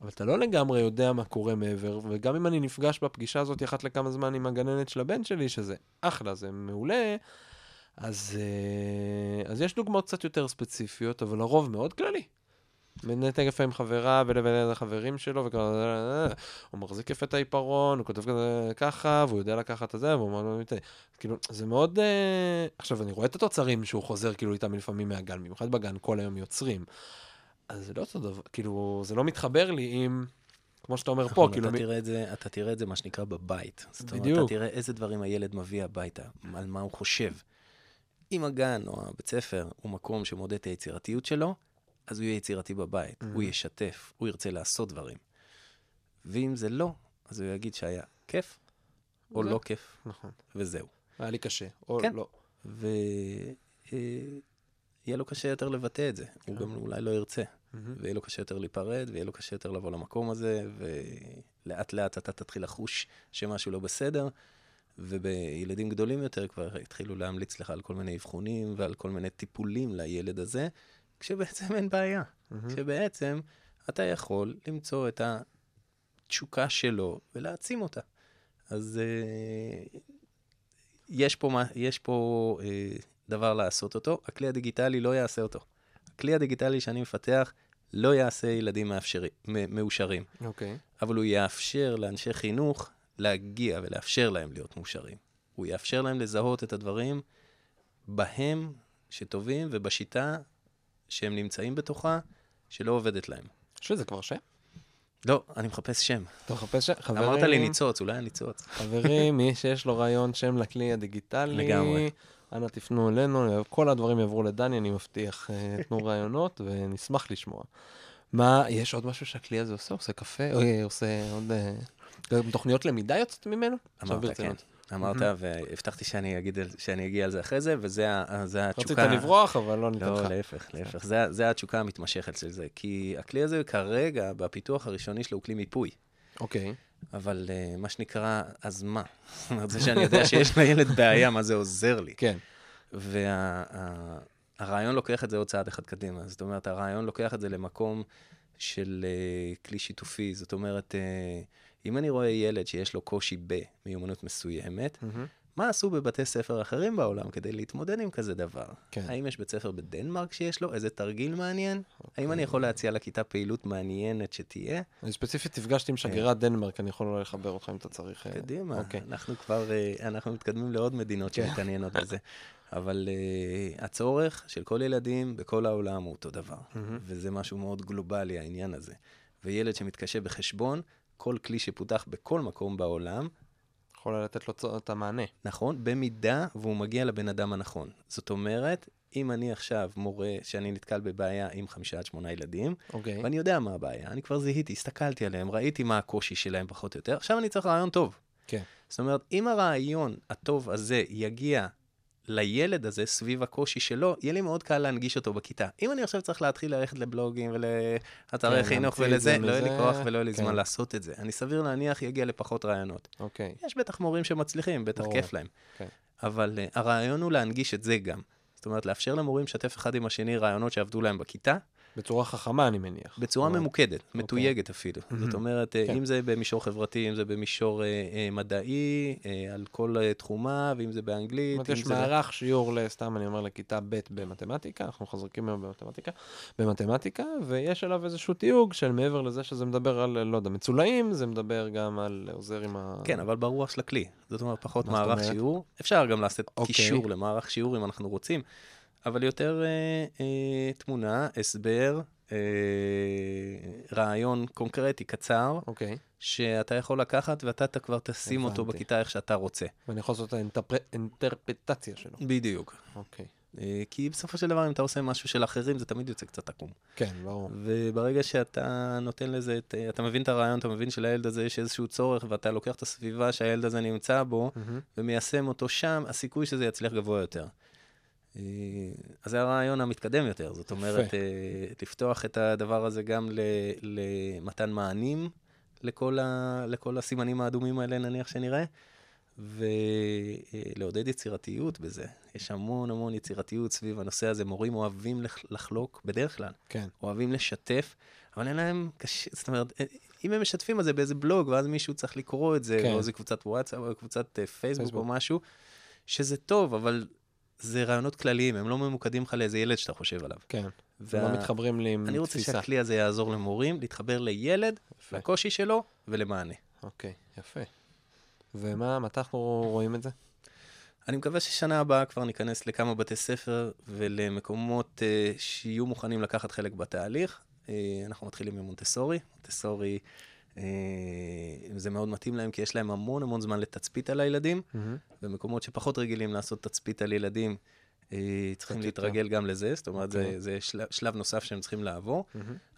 אבל אתה לא לגמרי יודע מה קורה מעבר, וגם אם אני נפגש בפגישה הזאת אחת לכמה זמן עם הגננת של הבן שלי, שזה אחלה, זה מעולה, אז, אה, אז יש דוגמאות קצת יותר ספציפיות, אבל לרוב מאוד כללי. מנהלת יפה עם חברה ולבין החברים שלו, וכזה, הוא מחזיק יפה את העיפרון, הוא כותב כזה ככה, והוא יודע לקחת את זה, והוא מאוד מאוד מתאי. כאילו, זה מאוד... אה... עכשיו, אני רואה את התוצרים שהוא חוזר כאילו איתם לפעמים מהגן, במיוחד בגן, כל היום יוצרים. אז זה לא אותו דבר, כאילו, זה לא מתחבר לי עם, כמו שאתה אומר פה, נכון, כאילו... אתה תראה את זה, אתה תראה את זה, מה שנקרא, בבית. זאת אומרת, בדיוק. אתה תראה איזה דברים הילד מביא הביתה, על מה הוא חושב. אם הגן או הבית ספר הוא מקום שמודד את היצירתיות שלו, אז הוא יהיה יצירתי בבית, Mhm. הוא ישתף, הוא ירצה לעשות דברים. ואם זה לא, אז הוא יגיד שהיה כיף, או זה- לא כיף, נכון. וזהו. היה לי קשה, או כן. לא. ויהיה לו קשה יותר לבטא את זה. הוא כן. גם אולי לא ירצה. מהמם. ויהיה לו קשה יותר להיפרד, ויהיה לו קשה יותר לבוא למקום הזה, ולאט לאט אתה תתחיל לחוש שמשהו לא בסדר, ובילדים גדולים יותר כבר התחילו להמליץ לך על כל מיני אבחונים ועל כל מיני טיפולים לילד הזה, כשבעצם אין בעיה. מהמם. כשבעצם אתה יכול למצוא את התשוקה שלו ולהעצים אותה. אז אה, יש פה, יש פה אה, דבר לעשות אותו, הכלי הדיגיטלי לא יעשה אותו. הכלי הדיגיטלי שאני מפתח לא יעשה ילדים מאפשרי, מאושרים, אוקיי. אבל הוא יאפשר לאנשי חינוך להגיע ולאפשר להם להיות מאושרים. הוא יאפשר להם לזהות את הדברים בהם שטובים ובשיטה שהם נמצאים בתוכה, שלא עובדת להם. יש לזה כבר שם? לא, אני מחפש שם. אתה מחפש שם? חברים, אמרת לי ניצוץ, אולי הניצוץ. חברים, [laughs] מי שיש לו רעיון שם לכלי הדיגיטלי, לגמרי. אנא תפנו אלינו, כל הדברים יעברו לדני, אני מבטיח. אה, תנו [laughs] רעיונות ונשמח לשמוע. מה, יש עוד משהו שהכלי הזה עושה? עושה קפה? עושה עוד... אה, גם תוכניות למידה יוצאות ממנו? אמרת, כן. אמרת, והבטחתי שאני אגיד שאני אגיע על זה אחרי זה, וזה ה- זה רצית התשוקה. לברוח, אבל לא ניתן לא, לך. להפך, להפך. זה, זה התשוקה המתמשכת של זה. כי הכלי הזה כרגע, בפיתוח הראשוני שלו, הוא כלי מיפוי. אוקיי. אבל uh, מה שנקרא, אז מה? זה שאני יודע שיש לילד בעיה, מה זה עוזר לי? כן. והרעיון לוקח את זה עוד צעד אחד קדימה. זאת אומרת, הרעיון לוקח את זה למקום של uh, כלי שיתופי. זאת אומרת, uh, אם אני רואה ילד שיש לו קושי במיומנות מסוימת, מהמם. מה עשו בבתי ספר אחרים בעולם כדי להתמודד עם כזה דבר? כן. האם יש בית ספר בדנמרק שיש לו? איזה תרגיל מעניין? האם אני יכול להציע לכיתה פעילות מעניינת שתהיה? אני ספציפית נפגשתי עם שגרירת דנמרק, אני יכול אולי לחבר אותך אם אתה צריך. אה, קדימה, אוקיי. אנחנו כבר, אה, אנחנו מתקדמים לעוד מדינות כן. שמתעניינות בזה. אבל uh, הצורך של כל ילדים בכל העולם הוא אותו דבר. מהמם. וזה משהו מאוד גלובלי, העניין הזה. וילד שמתקשה בחשבון, כל כלי שפותח בכל מקום בעולם, יכול לתת לו את המענה. נכון, במידה והוא מגיע לבן אדם הנכון. זאת אומרת, אם אני עכשיו מורה שאני נתקל בבעיה עם חמישה עד שמונה ילדים, אוקיי. ואני יודע מה הבעיה, אני כבר זיהיתי, הסתכלתי עליהם, ראיתי מה הקושי שלהם פחות או יותר, עכשיו אני צריך רעיון טוב. כן. זאת אומרת, אם הרעיון הטוב הזה יגיע לילד הזה סביב הקושי שלו, יהיה לי מאוד קל להנגיש אותו בכיתה. אם אני עכשיו צריך להתחיל ללכת לבלוגים ולאתרי כן, חינוך ולזה, זה לא יהיה לי כוח ולא יהיה לי כן. זמן לעשות את זה. אני סביר להניח יגיע לפחות רעיונות. אוקיי. יש בטח מורים שמצליחים, בטח. כיף להם. כן. אבל uh, הרעיון הוא להנגיש את זה גם. זאת אומרת, לאפשר למורים לשתף אחד עם השני רעיונות שעבדו להם בכיתה, בצורה חכמה, אני מניח. בצורה ממוקדת, מתויגת אפילו. מהמם. זאת אומרת, כן. אם זה במישור חברתי, אם זה במישור אה, אה, מדעי, אה, על כל אה, תחומה, ואם זה זאת באנגלית, אומרת, אם יש זה... מערך שיעור, לסתם אני אומר, לכיתה ב' במתמטיקה, אנחנו חזקים היום במתמטיקה, במתמטיקה, ויש עליו איזשהו תיוג של מעבר לזה שזה מדבר על, לא יודע, מצולעים, זה מדבר גם על עוזר עם ה... כן, אבל ברוח של הכלי. זאת אומרת, פחות זאת מערך אומרת? שיעור. אפשר גם לעשות אוקיי. קישור למערך שיעור אם אנחנו רוצים, אבל יותר אה, אה, תמונה, הסבר, אה, רעיון קונקרטי, קצר, אוקיי. שאתה יכול לקחת ואתה ת- כבר תשים אותו הבנתי. בכיתה איך שאתה רוצה. ואני יכול לעשות את האינטרפ- האינטרפטציה שלו. בדיוק. אוקיי. אה, כי בסופו של דבר, אם אתה עושה משהו של אחרים, זה תמיד יוצא קצת עקום. כן, ברור. וברגע שאתה נותן לזה, את, אתה מבין את הרעיון, אתה מבין שלילד הזה יש איזשהו צורך, ואתה לוקח את הסביבה שהילד הזה נמצא בו, מהמם. ומיישם אותו שם, הסיכוי שזה יצליח גבוה יותר. אה, אז זה הרעיון המתקדם יותר, זאת אומרת, אה, לפתוח את הדבר הזה גם למתן מענים לכל, ה, לכל הסימנים האדומים האלה, נניח שנראה, ולעודד יצירתיות בזה. יש המון המון יצירתיות סביב הנושא הזה. מורים אוהבים לח- לחלוק, בדרך כלל, כן. אוהבים לשתף, אבל אין להם קשה, זאת אומרת, אה, אם הם משתפים את זה באיזה בלוג, ואז מישהו צריך לקרוא את זה, כן. או איזה קבוצת וואטסאפ, או קבוצת פייסבוק, פייסבוק. או משהו, שזה טוב, אבל זה רעיונות כלליים, הם לא ממוקדים לך לאיזה ילד שאתה חושב עליו. כן. וה- לא מתחברים לי עם אני רוצה תפיסה. שהכלי הזה יעזור למורים להתחבר לילד, יפה. לקושי שלו ולמענה. אוקיי, יפה. ומה, מתי אנחנו רואים את זה? אני מקווה ששנה הבאה כבר ניכנס לכמה בתי ספר ולמקומות uh, שיהיו מוכנים לקחת חלק בתהליך. Uh, אנחנו מתחילים עם מונטסורי. מונטסורי, זה מאוד מתאים להם, כי יש להם המון המון זמן לתצפית על הילדים. במקומות שפחות רגילים לעשות תצפית על ילדים, uh, צריכים. להתרגל גם לזה. זאת אומרת, אוקיי. זה, זה שלב, שלב נוסף שהם צריכים לעבור.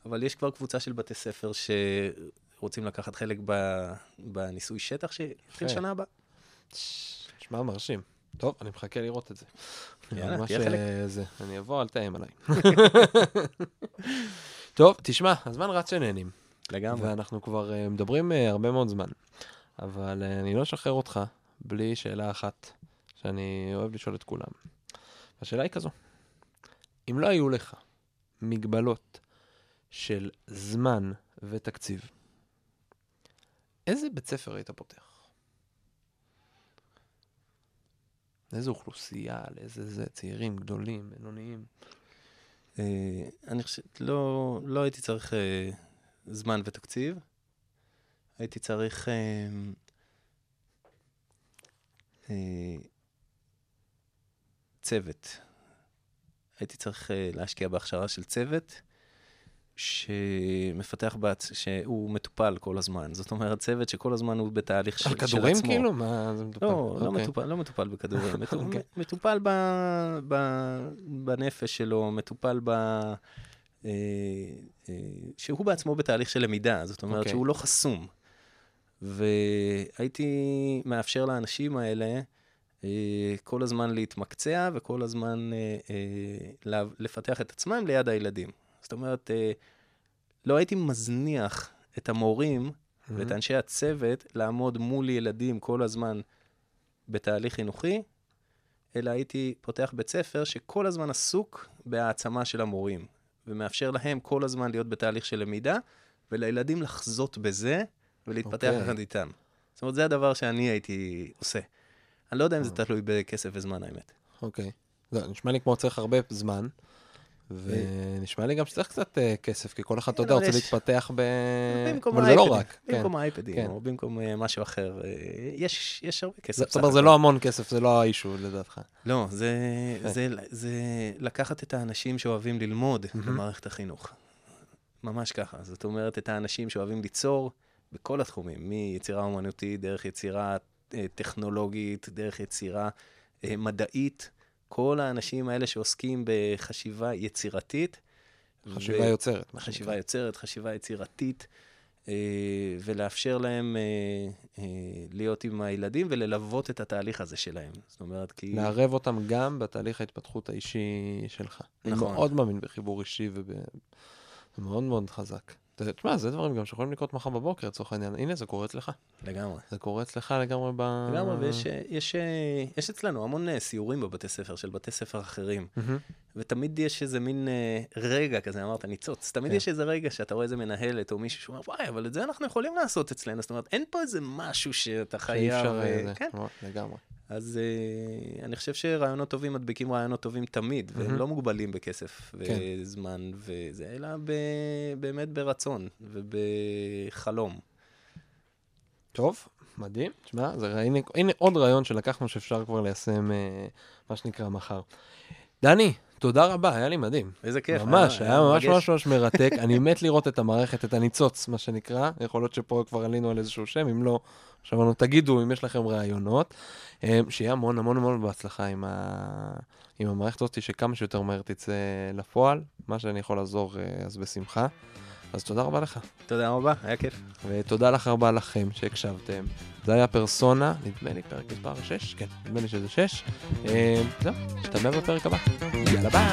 אבל יש כבר קבוצה של בתי ספר שרוצים לקחת חלק ב, בניסוי שטח שיתחיל. שנה הבאה. נשמע מרשים. טוב, אני מחכה לראות את זה. יאללה, תהיה חלק. אה, זה. אני אבוא, אל תאיים עליי. [laughs] טוב, תשמע, הזמן רץ שנהנים, לגמרי. ואנחנו כבר אה, מדברים אה, הרבה מאוד זמן, אבל אה, אני לא אשחרר אותך בלי שאלה אחת שאני אוהב לשאול את כולם. השאלה היא כזו, אם לא היו לך מגבלות של זמן ותקציב, איזה בית ספר היית פותח? לאיזה אוכלוסייה, לאיזה זה, צעירים, גדולים, בינוניים? אני חושב, לא, לא הייתי צריך זמן ותקציב, הייתי צריך אה, אה, צוות. הייתי צריך אה, להשקיע בהכשרה של צוות שמפתח, בעצ... שהוא מטופל כל הזמן. זאת אומרת, צוות שכל הזמן הוא בתהליך של, על של כדורים עצמו. כאילו? מה זה מטופל? לא, לא, אוקיי. מטופל, לא מטופל בכדורים, [laughs] מטו- אוקיי. מטופל ב, ב, בנפש שלו, מטופל ב, שהוא בעצמו בתהליך של למידה, זאת אומרת אוקיי. שהוא לא חסום. והייתי מאפשר לאנשים האלה אה, כל הזמן להתמקצע וכל הזמן אה, אה, לפתח את עצמם ליד הילדים. זאת אומרת, אה, לא הייתי מזניח את המורים ואת אנשי הצוות לעמוד מול ילדים כל הזמן בתהליך חינוכי, אלא הייתי פותח בית ספר שכל הזמן עסוק בהעצמה של המורים, ומאפשר להם כל הזמן להיות בתהליך של למידה, ולילדים לחזות בזה ולהתפתח אוקיי. יחד איתם. זאת אומרת, זה הדבר שאני הייתי עושה. אני לא יודע אם זה תלוי בכסף וזמן, האמת. אוקיי. זה נשמע לי כמו צריך הרבה זמן, ונשמע לי גם שצריך קצת אה, כסף, כי כל אחד, אתה יודע, רוצה להתפתח ב... במקום אבל זה לא רק. כן. במקום האייפדים, כן. או במקום אה, משהו אחר. אה, יש הרבה כסף. זאת אומרת, זה. לא המון כסף, זה לא האישו לדעתך. לא, זה, כן. לקחת את האנשים שאוהבים ללמוד. במערכת החינוך. ממש ככה. זאת אומרת, את האנשים שאוהבים ליצור בכל התחומים, מיצירה אומנותית, דרך יצירה טכנולוגית, דרך יצירה מדעית, כל האנשים האלה שעוסקים בחשיבה יצירתית. חשיבה יוצרת. מה חשיבה שנקרא. יוצרת, חשיבה יצירתית, אה, ולאפשר להם אה, אה, להיות עם הילדים וללוות את התהליך הזה שלהם. זאת אומרת, כי... לערב אותם גם בתהליך ההתפתחות האישי שלך. אני נכון. מאוד מאמין בחיבור אישי וב... מאוד מאוד חזק. תשמע, זה דברים גם שיכולים לקרות מחר בבוקר, לצורך העניין. הנה, זה קורה אצלך. לגמרי. זה קורה אצלך לגמרי ב... לגמרי, ויש אה, יש, אה, יש אצלנו המון אה, סיורים בבתי ספר, של בתי ספר אחרים, מהמם. ותמיד יש איזה מין אה, רגע כזה, אמרת ניצוץ, תמיד כן. יש איזה רגע שאתה רואה איזה מנהלת או מישהו שאומר, וואי, אבל את זה אנחנו יכולים לעשות אצלנו, זאת אומרת, אין פה איזה משהו שאתה חייב... אפשר... אה, אה, זה, כן. לגמרי. אז uh, אני חושב שרעיונות טובים מדביקים רעיונות טובים תמיד, והם מהמם. לא מוגבלים בכסף כן. וזמן וזה, אלא ב, באמת ברצון ובחלום. טוב, מדהים. תשמע, הנה עוד רעיון שלקחנו שאפשר כבר ליישם, אה, מה שנקרא, מחר. דני, תודה רבה, היה לי מדהים. איזה כיף. ממש, אה? היה ממש מרגש. ממש ממש מרתק. אני מת לראות את המערכת, את הניצוץ, מה שנקרא. יכול להיות שפה כבר עלינו על איזשהו שם, אם לא, שמענו, תגידו אם יש לכם רעיונות. אה, שיהיה המון המון המון בהצלחה עם, ה... עם המערכת הזאת, שכמה שיותר מהר תצא לפועל. מה שאני יכול לעזור, אה, אז בשמחה. אז תודה רבה לך. תודה רבה, היה כיף. ותודה לך רבה לכם שהקשבתם. זה היה פרסונה, נדמה לי פרק מספר 6, כן, נדמה לי שזה 6. זהו, נשתמע בפרק הבא. יאללה ביי.